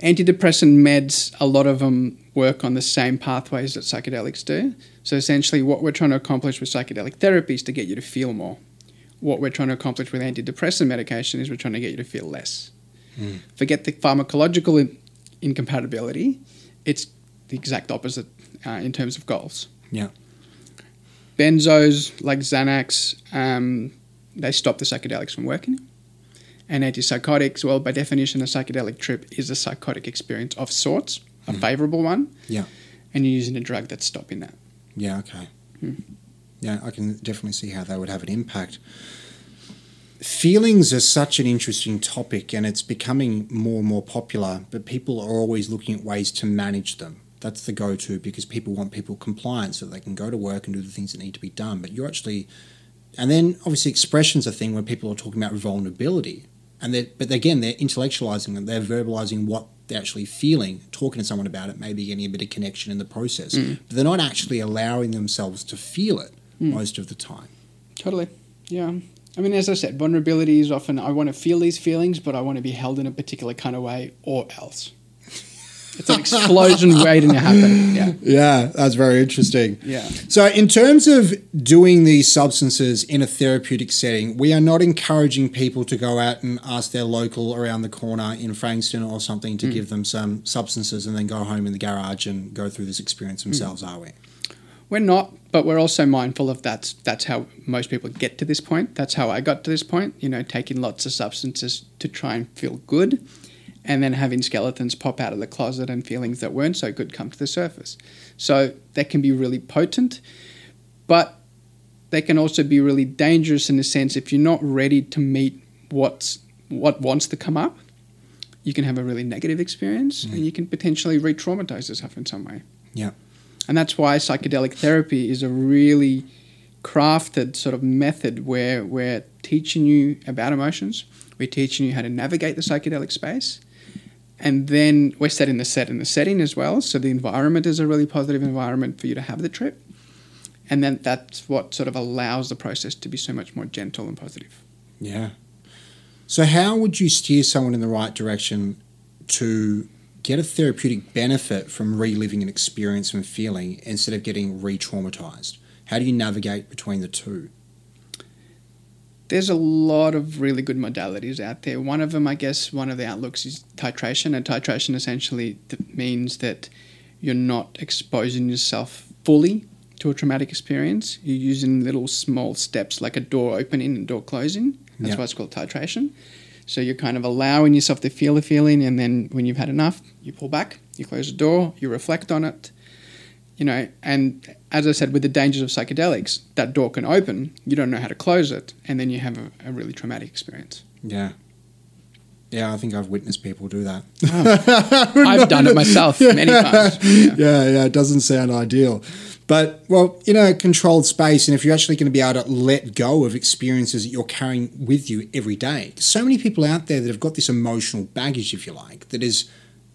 Antidepressant meds, a lot of them work on the same pathways that psychedelics do. So essentially, what we're trying to accomplish with psychedelic therapy is to get you to feel more. What we're trying to accomplish with antidepressant medication is we're trying to get you to feel less. Mm. Forget the pharmacological in- incompatibility, it's the exact opposite uh, in terms of goals. Yeah. Benzos, like Xanax, um, they stop the psychedelics from working. And antipsychotics, well, by definition, a psychedelic trip is a psychotic experience of sorts, a favorable one. Yeah. And you're using a drug that's stopping that. Yeah, okay. Hmm. Yeah, I can definitely see how that would have an impact. Feelings are such an interesting topic and it's becoming more and more popular, but people are always looking at ways to manage them. That's the go-to because people want people compliant so they can go to work and do the things that need to be done. But you're actually, and then obviously expressions a thing where people are talking about vulnerability, and they but again they're intellectualizing it, they're verbalizing what they're actually feeling, talking to someone about it, maybe getting a bit of connection in the process. Mm. But they're not actually allowing themselves to feel it Mm. most of the time. Totally. Yeah. I mean, as I said, vulnerability is often I want to feel these feelings, but I want to be held in a particular kind of way, or else. It's an explosion waiting to happen. Yeah. Yeah, that's very interesting. Yeah. So, in terms of doing these substances in a therapeutic setting, we are not encouraging people to go out and ask their local around the corner in Frankston or something to hmm. give them some substances and then go home in the garage and go through this experience themselves, hmm. are we? We're not, but we're also mindful of that's that's how most people get to this point. That's how I got to this point. You know, taking lots of substances to try and feel good, and then having skeletons pop out of the closet and feelings that weren't so good come to the surface. So that can be really potent, but they can also be really dangerous in the sense if you're not ready to meet what's what wants to come up, you can have a really negative experience, mm. and you can potentially re-traumatize yourself in some way. Yeah. And that's why psychedelic therapy is a really crafted sort of method where we're teaching you about emotions, we're teaching you how to navigate the psychedelic space, and then we're setting the set and the setting as well. So the environment is a really positive environment for you to have the trip. And then that's what sort of allows the process to be so much more gentle and positive. Yeah. So, how would you steer someone in the right direction to get a therapeutic benefit from reliving an experience and feeling instead of getting re traumatized? How do you navigate between the two? There's a lot of really good modalities out there. One of them, I guess, one of the outlooks is titration, and titration essentially means that you're not exposing yourself fully to a traumatic experience. You're using little small steps like a door opening and door closing. That's Yeah. why it's called titration. So you're kind of allowing yourself to feel the feeling, and then when you've had enough, you pull back, you close the door, you reflect on it, you know. And as I said, with the dangers of psychedelics, that door can open, you don't know how to close it, and then you have a, a really traumatic experience. Yeah. Yeah, I think I've witnessed people do that. I've done it myself many times. Yeah. yeah, yeah, it doesn't sound ideal. But, well, in a controlled space, and if you're actually going to be able to let go of experiences that you're carrying with you every day, so many people out there that have got this emotional baggage, if you like, that is,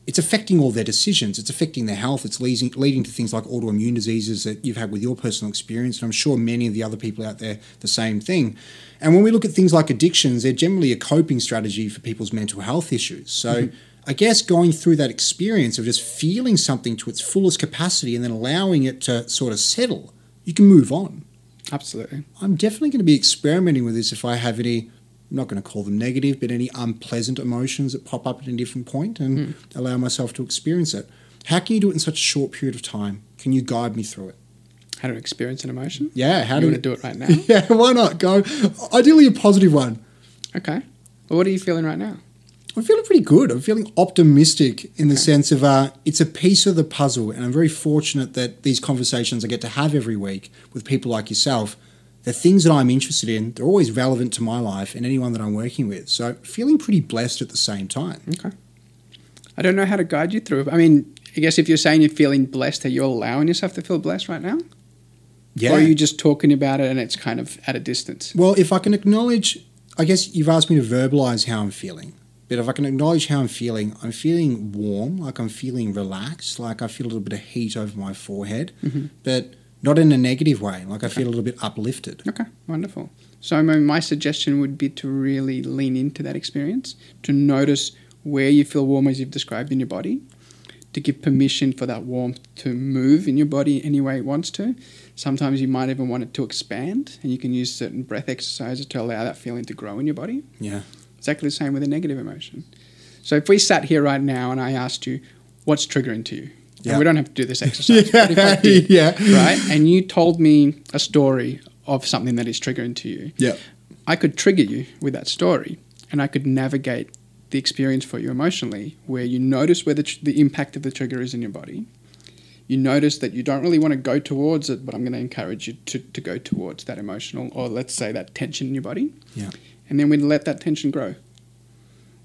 it's affecting all their decisions. It's affecting their health. It's leading, leading to things like autoimmune diseases that you've had with your personal experience. And I'm sure many of the other people out there, the same thing. And when we look at things like addictions, they're generally a coping strategy for people's mental health issues. So, mm-hmm. I guess going through that experience of just feeling something to its fullest capacity and then allowing it to sort of settle, you can move on. Absolutely. I'm definitely going to be experimenting with this if I have any, I'm not going to call them negative, but any unpleasant emotions that pop up at a different point and hmm. allow myself to experience it. How can you do it in such a short period of time? Can you guide me through it? How to experience an emotion? Yeah, how you do want to do it right now? Yeah, why not? Go. Ideally, a positive one. Okay. Well, what are you feeling right now? I'm feeling pretty good. I'm feeling optimistic in the sense of uh, it's a piece of the puzzle, and I'm very fortunate that these conversations I get to have every week with people like yourself. The things that I'm interested in, they're always relevant to my life and anyone that I'm working with. So feeling pretty blessed at the same time. Okay. I don't know how to guide you through it. I mean, I guess if you're saying you're feeling blessed, are you allowing yourself to feel blessed right now? Yeah. Or are you just talking about it and it's kind of at a distance? Well, if I can acknowledge, I guess you've asked me to verbalize how I'm feeling. But if I can acknowledge how I'm feeling, I'm feeling warm, like I'm feeling relaxed, like I feel a little bit of heat over my forehead, mm-hmm. but not in a negative way. Like I feel a little bit uplifted. Okay, wonderful. So mean, my suggestion would be to really lean into that experience, to notice where you feel warm as you've described in your body, to give permission for that warmth to move in your body any way it wants to. Sometimes you might even want it to expand, and you can use certain breath exercises to allow that feeling to grow in your body. Yeah. Exactly the same with a negative emotion. So if we sat here right now and I asked you, what's triggering to you? Yeah. And we don't have to do this exercise, but if I did, yeah. right? And you told me a story of something that is triggering to you. Yeah. I could trigger you with that story and I could navigate the experience for you emotionally where you notice where the, tr- the impact of the trigger is in your body. You notice that you don't really want to go towards it, but I'm going to encourage you to, to go towards that emotional or let's say that tension in your body. Yeah. And then we let that tension grow.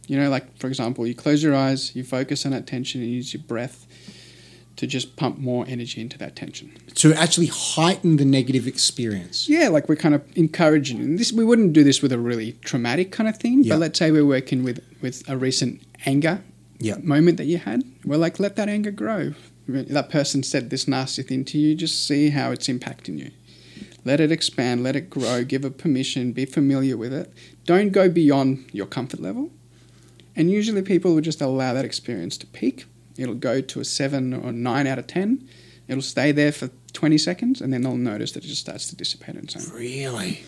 You know, like for example, you close your eyes, you focus on that tension and use your breath to just pump more energy into that tension. To actually heighten the negative experience. Yeah, like we're kind of encouraging and this. We wouldn't do this with a really traumatic kind of thing, Yeah. but let's say we're working with with a recent anger Yeah. moment that you had. We're like, let that anger grow. That person said this nasty thing to you. Just see how it's impacting you. Let it expand. Let it grow. Give it permission. Be familiar with it. Don't go beyond your comfort level. And usually, people will just allow that experience to peak. It'll go to a seven or nine out of ten. It'll stay there for 20 seconds, and then they'll notice that it just starts to dissipate on its own. Really?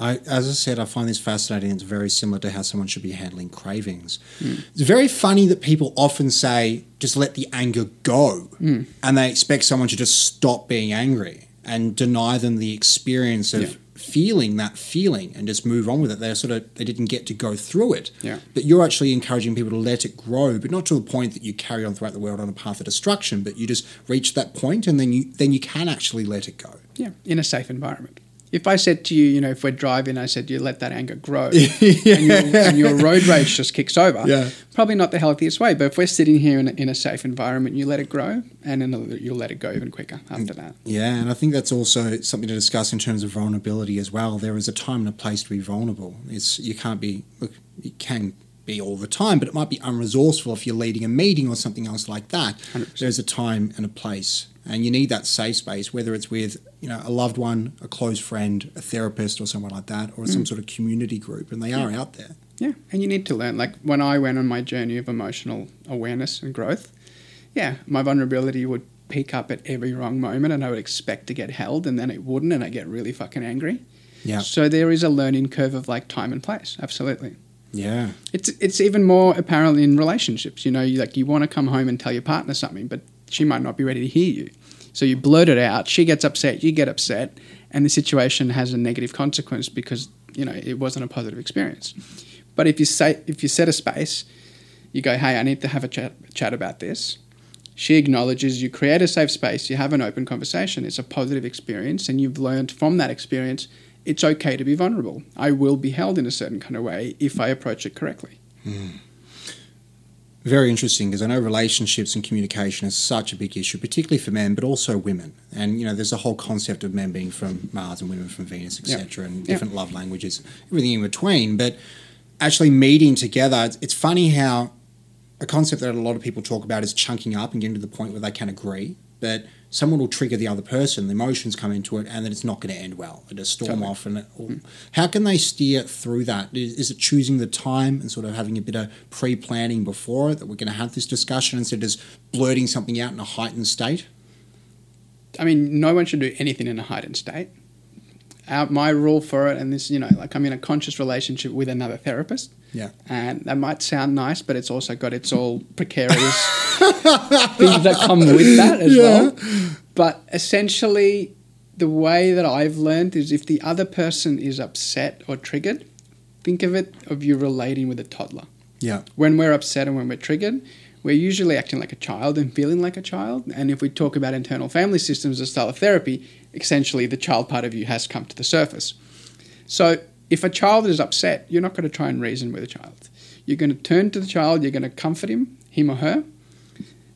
I, as I said, I find this fascinating. It's very similar to how someone should be handling cravings. Hmm. It's very funny that people often say, just let the anger go. Hmm. And they expect someone to just stop being angry and deny them the experience of Yeah. feeling that feeling and just move on with it. They sort of they didn't get to go through it. Yeah. But you're actually encouraging people to let it grow, but not to the point that you carry on throughout the world on a path of destruction, but you just reach that point and then you then you can actually let it go. Yeah, in a safe environment. If I said to you, you know, if we're driving, I said you let that anger grow, and, your, and your road rage just kicks over, Yeah. probably not the healthiest way. But if we're sitting here in a, in a safe environment, you let it grow, and then you'll let it go even quicker after that. Yeah, and I think that's also something to discuss in terms of vulnerability as well. There is a time and a place to be vulnerable. It's you can't be look, you can be all the time, but it might be unresourceful if you're leading a meeting or something else like that. 100%. There's a time and a place, and you need that safe space, whether it's with you know a loved one, a close friend, a therapist, or someone like that, or some mm. sort of community group, and they are out there. Yeah, and you need to learn. Like when I went on my journey of emotional awareness and growth, yeah, my vulnerability would peak up at every wrong moment, and I would expect to get held, and then it wouldn't, and I get really fucking angry. Yeah, So there is a learning curve of like time and place. Absolutely. yeah, It's it's even more apparent in relationships. You know, you like you want to come home and tell your partner something, but she might not be ready to hear you. So you blurt it out. She gets upset. You get upset, and the situation has a negative consequence because you know it wasn't a positive experience. But if you say if you set a space, you go, "Hey, I need to have a chat chat about this." She acknowledges. You create a safe space. You have an open conversation. It's a positive experience, and you've learned from that experience. It's okay to be vulnerable. I will be held in a certain kind of way if I approach it correctly. Hmm. Very interesting because I know relationships and communication is such a big issue, particularly for men, but also women. And you know, there's a whole concept of men being from Mars and women from Venus, etc., and Yeah. different love languages, everything in between. But actually meeting together, it's, it's funny how a concept that a lot of people talk about is chunking up and getting to the point where they can agree. But someone will trigger the other person, the emotions come into it, and then it's not going to end well. It just storm Totally. off. And it, how can they steer through that? Is, is it choosing the time and sort of having a bit of pre planning before it that we're going to have this discussion instead of just blurting something out in a heightened state? I mean, no one should do anything in a heightened state. Our, my rule for it, and this, you know, like I'm in a conscious relationship with another therapist, Yeah. and that might sound nice, but it's also got its all precarious things that come with that as Yeah. well. But essentially, the way that I've learned is if the other person is upset or triggered, think of it of you relating with a toddler. Yeah. When we're upset and when we're triggered, we're usually acting like a child and feeling like a child. And if we talk about internal family systems as style of therapy, essentially the child part of you has come to the surface. So if a child is upset, you're not going to try and reason with a child. You're going to turn to the child, you're going to comfort him, him or her,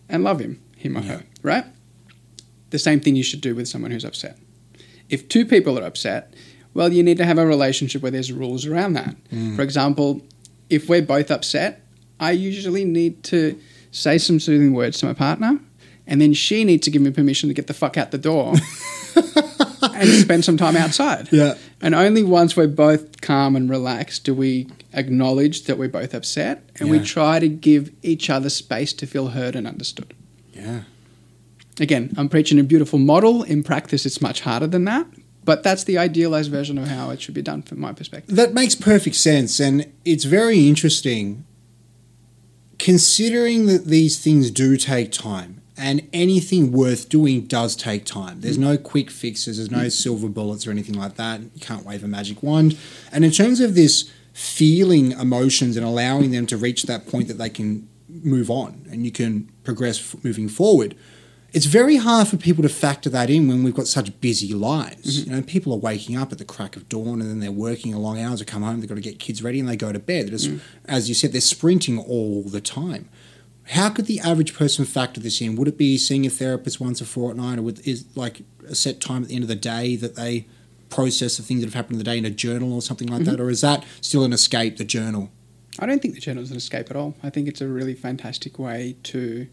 and love him, him or Yeah. her, right? The same thing you should do with someone who's upset. If two people are upset, well, you need to have a relationship where there's rules around that. Mm. For example, if we're both upset, I usually need to say some soothing words to my partner, and then she needs to give me permission to get the fuck out the door and spend some time outside. Yeah. And only once we're both calm and relaxed do we acknowledge that we're both upset, and we try to give each other space to feel heard and understood. Yeah. Again, I'm preaching a beautiful model. In practice, it's much harder than that, but that's the idealized version of how it should be done from my perspective. That makes perfect sense, and it's very interesting considering that these things do take time. And anything worth doing does take time. There's no quick fixes, there's no silver bullets or anything like that. You can't wave a magic wand. And in terms of this feeling emotions and allowing them to reach that point that they can move on and you can progress moving forward, it's very hard for people to factor that in when we've got such busy lives. Mm-hmm. You know, people are waking up at the crack of dawn and then they're working a long hours to come home. They've got to get kids ready and they go to bed. Just, mm. as you said, they're sprinting all the time. How could the average person factor this in? Would it be seeing a therapist once a fortnight, or with, is like a set time at the end of the day that they process the things that have happened in the day in a journal or something like that, mm-hmm. or is that still an escape? The journal. I don't think the journal is an escape at all. I think it's a really fantastic way to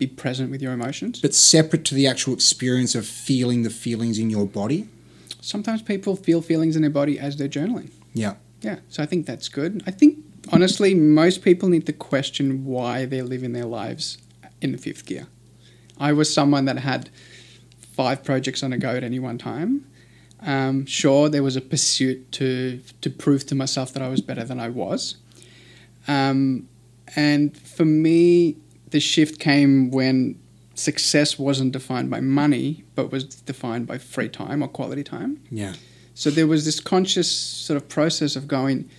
be present with your emotions. But separate to the actual experience of feeling the feelings in your body. Sometimes people feel feelings in their body as they're journaling. Yeah. Yeah, so I think that's good. I think honestly, most people need to question why they're living their lives in the fifth gear. I was someone that had five projects on a go at any one time. Um, sure, there was a pursuit to to prove to myself that I was better than I was. Um, and for me, the shift came when success wasn't defined by money, but was defined by free time or quality time. Yeah. So there was this conscious sort of process of going,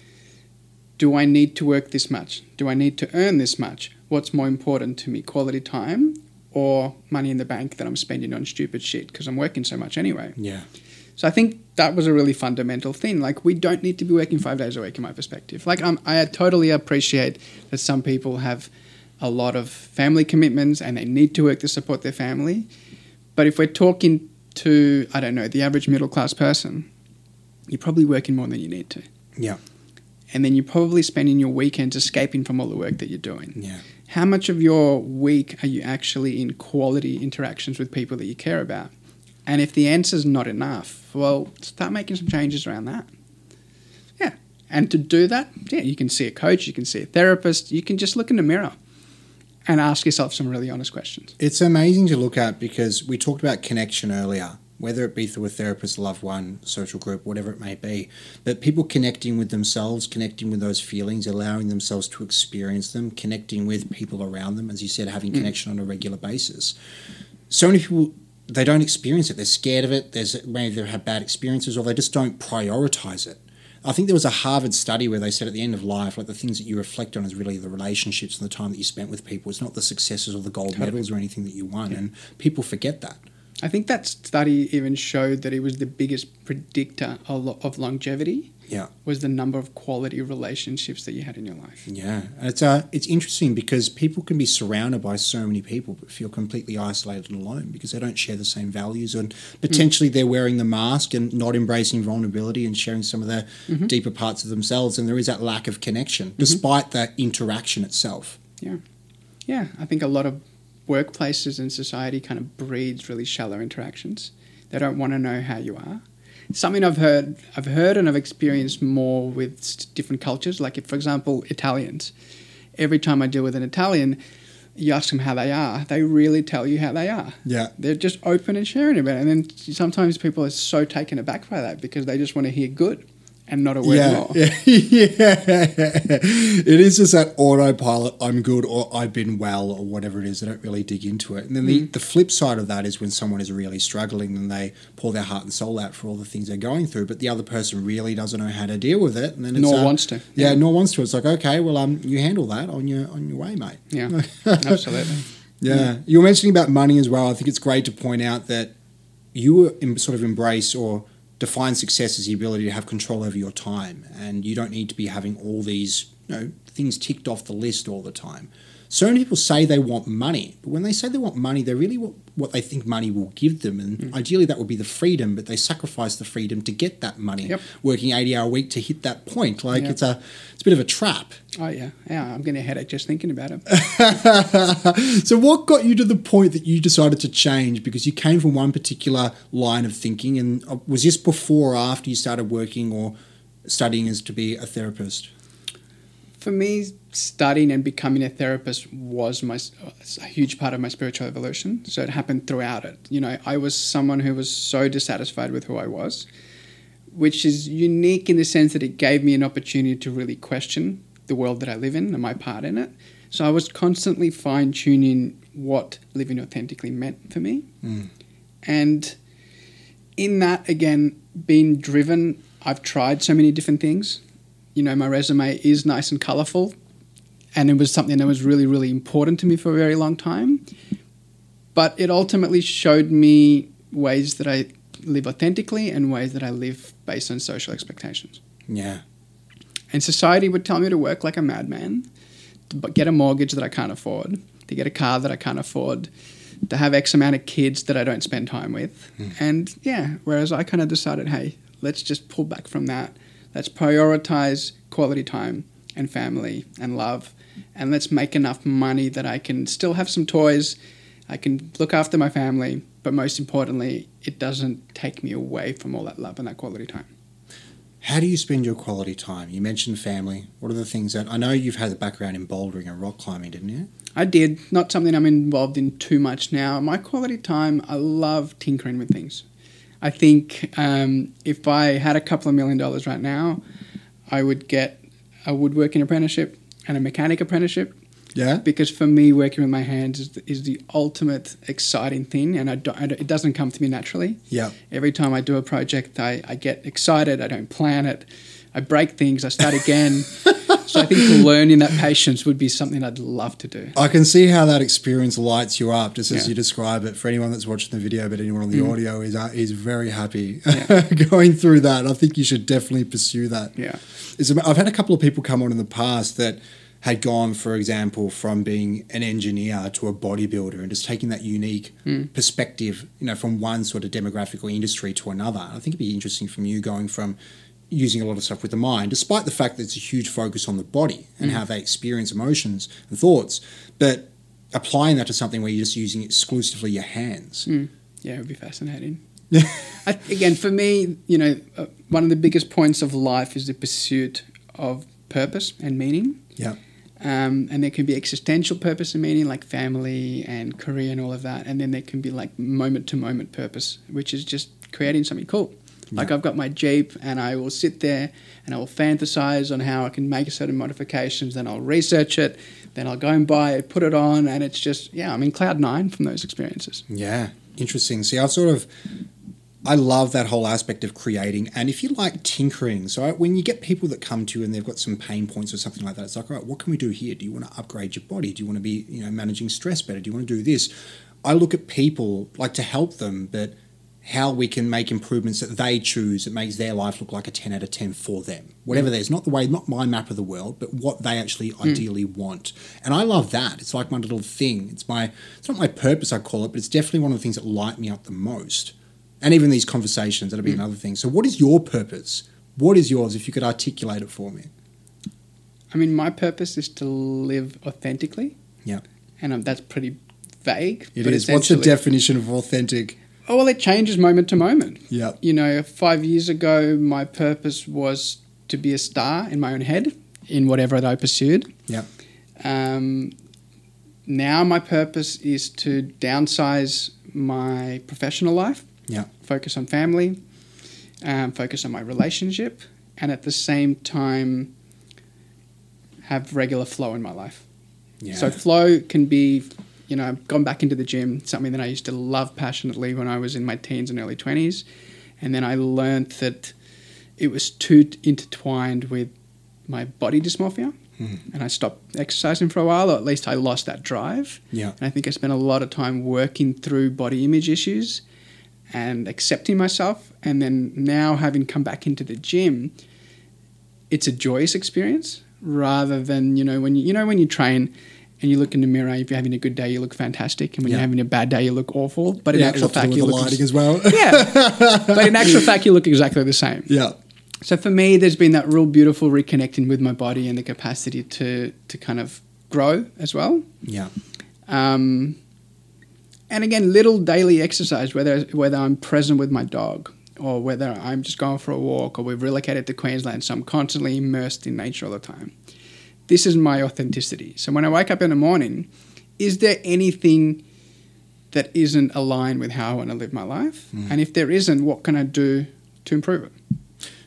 do I need to work this much? Do I need to earn this much? What's more important to me, quality time or money in the bank that I'm spending on stupid shit because I'm working so much anyway? Yeah. So I think that was a really fundamental thing. Like we don't need to be working five days a week, in my perspective. Like um, I totally appreciate that some people have a lot of family commitments and they need to work to support their family. But if we're talking to I don't know the average middle class person, you're probably working more than you need to. Yeah. And then you're probably spending your weekends escaping from all the work that you're doing. Yeah. How much of your week are you actually in quality interactions with people that you care about? And if the answer's not enough, well, start making some changes around that. Yeah. And to do that, yeah, you can see a coach, you can see a therapist, you can just look in the mirror and ask yourself some really honest questions. It's amazing to look at because we talked about connection earlier, whether it be through a therapist, loved one, social group, whatever it may be. But people connecting with themselves, connecting with those feelings, allowing themselves to experience them, connecting with people around them, as you said, having mm. connection on a regular basis. So many people they don't experience it. They're scared of it. There's maybe they've had bad experiences, or they just don't prioritize it. I think there was a Harvard study where they said at the end of life, like the things that you reflect on is really the relationships and the time that you spent with people. It's not the successes or the gold medals or anything that you won, and people forget that. I think that study even showed that it was the biggest predictor of longevity Yeah. was the number of quality relationships that you had in your life. Yeah, and it's uh, it's interesting because people can be surrounded by so many people but feel completely isolated and alone because they don't share the same values and mm. potentially they're wearing the mask and not embracing vulnerability and sharing some of their mm-hmm. deeper parts of themselves and there is that lack of connection mm-hmm. despite that interaction itself. Yeah, yeah, I think a lot of workplaces and society kind of breeds really shallow interactions. They don't want to know how you are. Something I've heard, I've heard and I've experienced more with different cultures. Like, if, for example, Italians. Every time I deal with an Italian, you ask them how they are. They really tell you how they are. Yeah. They're just open and sharing about it. And then sometimes people are so taken aback by that because they just want to hear good and not a word Yeah, more. yeah, yeah. It is just that autopilot. I'm good, or I've been well, or whatever it is. They don't really dig into it. And then the, the flip side of that is when someone is really struggling and they pour their heart and soul out for all the things they're going through, but the other person really doesn't know how to deal with it, and then it's, Nor uh, wants to. Yeah, nor wants to. It's like okay, well, um, you handle that on your on your way, mate. Yeah, absolutely. Yeah. You were mentioning about money as well. I think it's great to point out that you sort of embrace or define success as the ability to have control over your time. And you don't need to be having all these you know, things ticked off the list all the time. So many people say they want money, but when they say they want money, they're really want what they think money will give them. And Mm. ideally, that would be the freedom, but they sacrifice the freedom to get that money, Yep. working 80 hour a week to hit that point. Like Yeah. it's a it's a bit of a trap. Oh, yeah. Yeah, I'm getting a headache just thinking about it. so what got you to the point that you decided to change because you came from one particular line of thinking and uh, was this before or after you started working or studying as to be a therapist For me, studying and becoming a therapist was my a huge part of my spiritual evolution. So it happened throughout it. You know, I was someone who was so dissatisfied with who I was, which is unique in the sense that it gave me an opportunity to really question the world that I live in and my part in it. So I was constantly fine tuning what living authentically meant for me. Mm. And in that, again, being driven, I've tried so many different things. You know, my resume is nice and colorful, and it was something that was really, really important to me for a very long time. But it ultimately showed me ways that I live authentically and ways that I live based on social expectations. yeah And society would tell me to work like a madman, to get a mortgage that I can't afford, to get a car that I can't afford, to have X amount of kids that I don't spend time with. Hmm. And yeah, whereas I kind of decided, hey, let's just pull back from that. Let's prioritize quality time and family and love. And let's make enough money that I can still have some toys. I can look after my family. But most importantly, it doesn't take me away from all that love and that quality time. How do you spend your quality time? You mentioned family. What are the things that I know you've had a background in bouldering and rock climbing, didn't you? I did. Not something I'm involved in too much now. My quality time, I love tinkering with things. I think um, if I had a couple of million dollars right now, I would get a woodworking apprenticeship and a mechanic apprenticeship Yeah. because for me, working with my hands is the, is the ultimate exciting thing, and I don't, I don't, it doesn't come to me naturally. Yeah. Every time I do a project, I, I get excited. I don't plan it. I break things. I start again. so I think learning that patience would be something I'd love to do. I can see how that experience lights you up, just as Yeah. you describe it. For anyone that's watching the video, but anyone on the audio is uh, is very happy Yeah. going through that. I think you should definitely pursue that. Yeah. It's, I've had a couple of people come on in the past that had gone, for example, from being an engineer to a bodybuilder and just taking that unique perspective, you know, from one sort of demographic or industry to another. I think it'd be interesting from you going from using a lot of stuff with the mind, despite the fact that it's a huge focus on the body and how they experience emotions and thoughts, but applying that to something where you're just using exclusively your hands. Yeah, it would be fascinating. I, again, for me, you know, uh, one of the biggest points of life is the pursuit of purpose and meaning. Yeah. Um, and there can be existential purpose and meaning, like family and career and all of that. And then there can be like moment to moment purpose, which is just creating something cool. Like I've got my Jeep and I will sit there and I will fantasize on how I can make certain modifications. Then I'll research it. Then I'll go and buy it, put it on. And it's just, yeah, I'm in cloud nine from those experiences. Yeah, interesting. See, I sort of, I love that whole aspect of creating, and if you like tinkering, so when you get people that come to you and they've got some pain points or something like that, it's like, all right, what can we do here? Do you want to upgrade your body? Do you want to be, you know, managing stress better? Do you want to do this? I look at people like to help them, but how we can make improvements that they choose that makes their life look like a 10 out of 10 for them. Whatever mm. that is, not the way, not my map of the world, but what they actually mm. ideally want. And I love that. It's like my little thing. It's my, it's not my purpose, I call it, but it's definitely one of the things that light me up the most. And even these conversations, that'll be mm. another thing. So, what is your purpose? What is yours if you could articulate it for me? I mean, my purpose is to live authentically. Yeah. And um, that's pretty vague. It but is. What's the definition of authentic? Oh, well, it changes moment to moment. Yeah. You know, five years ago, my purpose was to be a star in my own head in whatever that I pursued. Yeah. Um, now, my purpose is to downsize my professional life, Yeah. focus on family, um, focus on my relationship, and at the same time, have regular flow in my life. Yeah. So flow can be, you know, I've gone back into the gym, something that I used to love passionately when I was in my teens and early 20s. And then I learned that it was too intertwined with my body dysmorphia. Hmm. And I stopped exercising for a while, or at least I lost that drive. yeah. And I think I spent a lot of time working through body image issues and accepting myself. And then now, having come back into the gym, it's a joyous experience rather than you know when you you know when you train and you look in the mirror. If you're having a good day, you look fantastic, and when Yeah. you're having a bad day, you look awful. But in yeah, actual what to do fact, you look lighting as well. yeah. But in actual fact, you look exactly the same. yeah. So for me, there's been that real beautiful reconnecting with my body and the capacity to to kind of grow as well. Yeah. Um, and again, little daily exercise, whether whether I'm present with my dog or whether I'm just going for a walk or we've relocated to Queensland, so I'm constantly immersed in nature all the time. This is my authenticity. So when I wake up in the morning, is there anything that isn't aligned with how I want to live my life? Mm. And if there isn't, what can I do to improve it?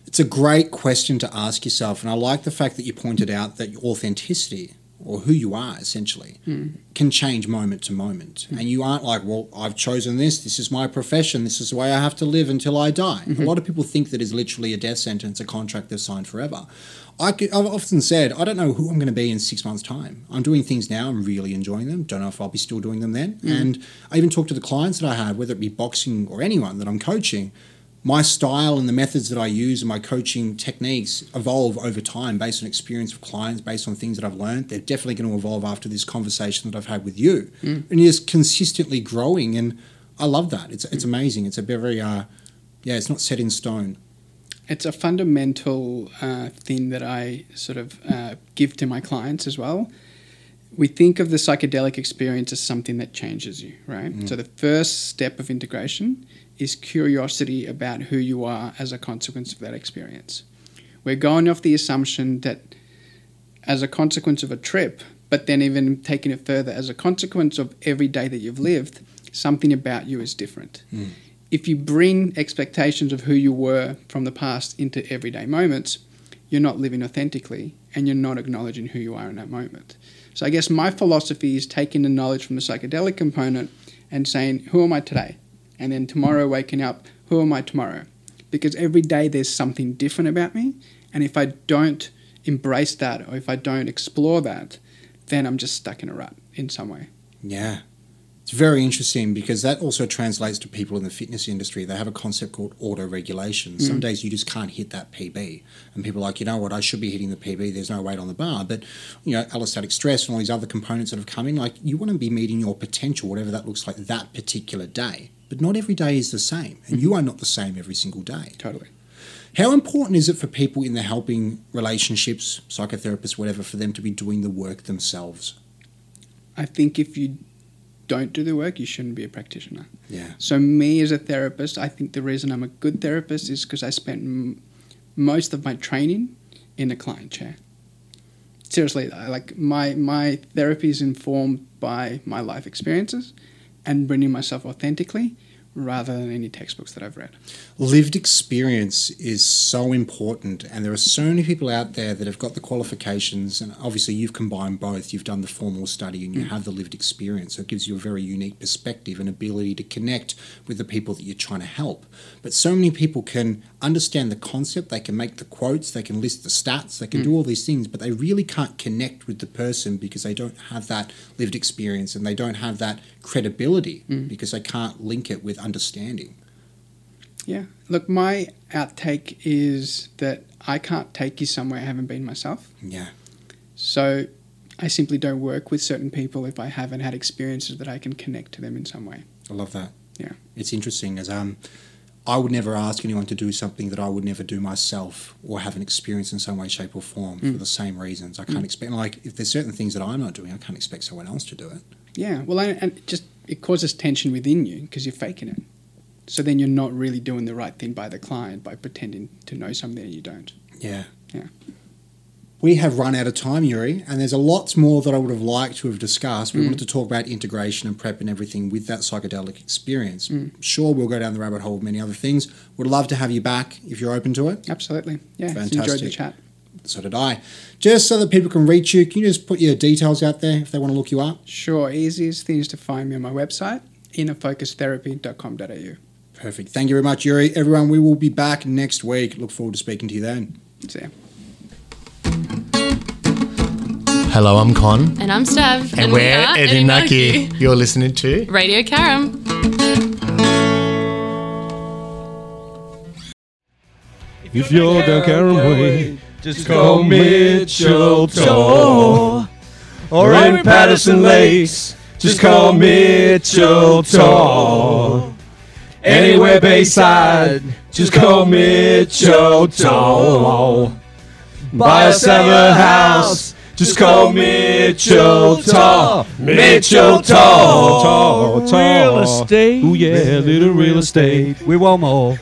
It's a great question to ask yourself, and I like the fact that you pointed out that your authenticity, or who you are essentially, hmm. can change moment to moment. Hmm. And you aren't like, well, I've chosen this, this is my profession, this is the way I have to live until I die. Mm-hmm. A lot of people think that is literally a death sentence, a contract they've signed forever. I could, I've often said, I don't know who I'm going to be in six months' time. I'm doing things now, I'm really enjoying them. Don't know if I'll be still doing them then. And I even talk to the clients that I have, whether it be boxing or anyone that I'm coaching. my style and the methods that I use and my coaching techniques evolve over time based on experience of clients, based on things that I've learned. They're definitely going to evolve after this conversation that I've had with you. Mm. And you're just consistently growing. And I love that. It's, it's amazing. It's a very, uh, yeah, it's not set in stone. It's a fundamental uh, thing that I sort of uh, give to my clients as well. We think of the psychedelic experience as something that changes you, right? So the first step of integration is curiosity about who you are as a consequence of that experience. We're going off the assumption that as a consequence of a trip, but then even taking it further, as a consequence of every day that you've lived, something about you is different. If you bring expectations of who you were from the past into everyday moments, you're not living authentically and you're not acknowledging who you are in that moment. So I guess my philosophy is taking the knowledge from the psychedelic component and saying, who am I today? And then tomorrow waking up, who am I tomorrow? Because every day there's something different about me. And if I don't embrace that or if I don't explore that, then I'm just stuck in a rut in some way. Yeah. It's very interesting because that also translates to people in the fitness industry. They have a concept called auto regulation. Mm. Some days you just can't hit that PB. And people are like, you know what, I should be hitting the PB. There's no weight on the bar. But, you know, allostatic stress and all these other components that have come in, like, you want to be meeting your potential, whatever that looks like that particular day. But not every day is the same. And mm-hmm. you are not the same every single day. Totally. How important is it for people in the helping relationships, psychotherapists, whatever, for them to be doing the work themselves? I think if you don't do the work, you shouldn't be a practitioner. Yeah. So, me as a therapist, I think the reason I'm a good therapist is because I spent m- most of my training in a client chair. Seriously, like my my therapy is informed by my life experiences and bringing myself authentically rather than any textbooks that I've read. lived experience is so important and there are so many people out there that have got the qualifications and obviously you've combined both. You've done the formal study and you mm. have the lived experience. So it gives you a very unique perspective and ability to connect with the people that you're trying to help. But so many people can understand the concept they can make the quotes they can list the stats they can mm. do all these things but they really can't connect with the person because they don't have that lived experience and they don't have that credibility mm. because they can't link it with understanding Yeah. Look, my outtake is that I can't take you somewhere I haven't been myself. yeah So I simply don't work with certain people if I haven't had experiences that I can connect to them in some way. I love that. Yeah. It's interesting as um I would never ask anyone to do something that I would never do myself or have an experience in some way, shape or form for mm. the same reasons. I mm. can't expect like if there's certain things that I'm not doing, I can't expect someone else to do it. Yeah. Well, and, and just it causes tension within you because you're faking it. So then you're not really doing the right thing by the client by pretending to know something that you don't. Yeah. Yeah. We have run out of time, Yury, and there's a lots more that I would have liked to have discussed. We mm. wanted to talk about integration and prep and everything with that psychedelic experience. Mm. Sure, we'll go down the rabbit hole of many other things. Would love to have you back if you're open to it. Absolutely. Yeah. Enjoyed the Fantastic. chat. So did I. Just so that people can reach you, can you just put your details out there if they want to look you up? Sure. Easiest thing is to find me on my website, innerfocustherapy.com.au. Perfect. Thank you very much, Yury. Everyone, we will be back next week. Look forward to speaking to you then. See ya. Hello, I'm Con. And I'm Stav. And, we we're are Edinaki. You're listening to Radio Karam. If you're down Karen Way, just call Mitchell Tor. Or in Patterson Lakes, just call Mitchell Tor. Anywhere Bayside, just call Mitchell Tor. Buy or sell a house, just call Mitchell Tor. Mitchell Tor. Real estate. Ooh yeah, little real estate. We want more.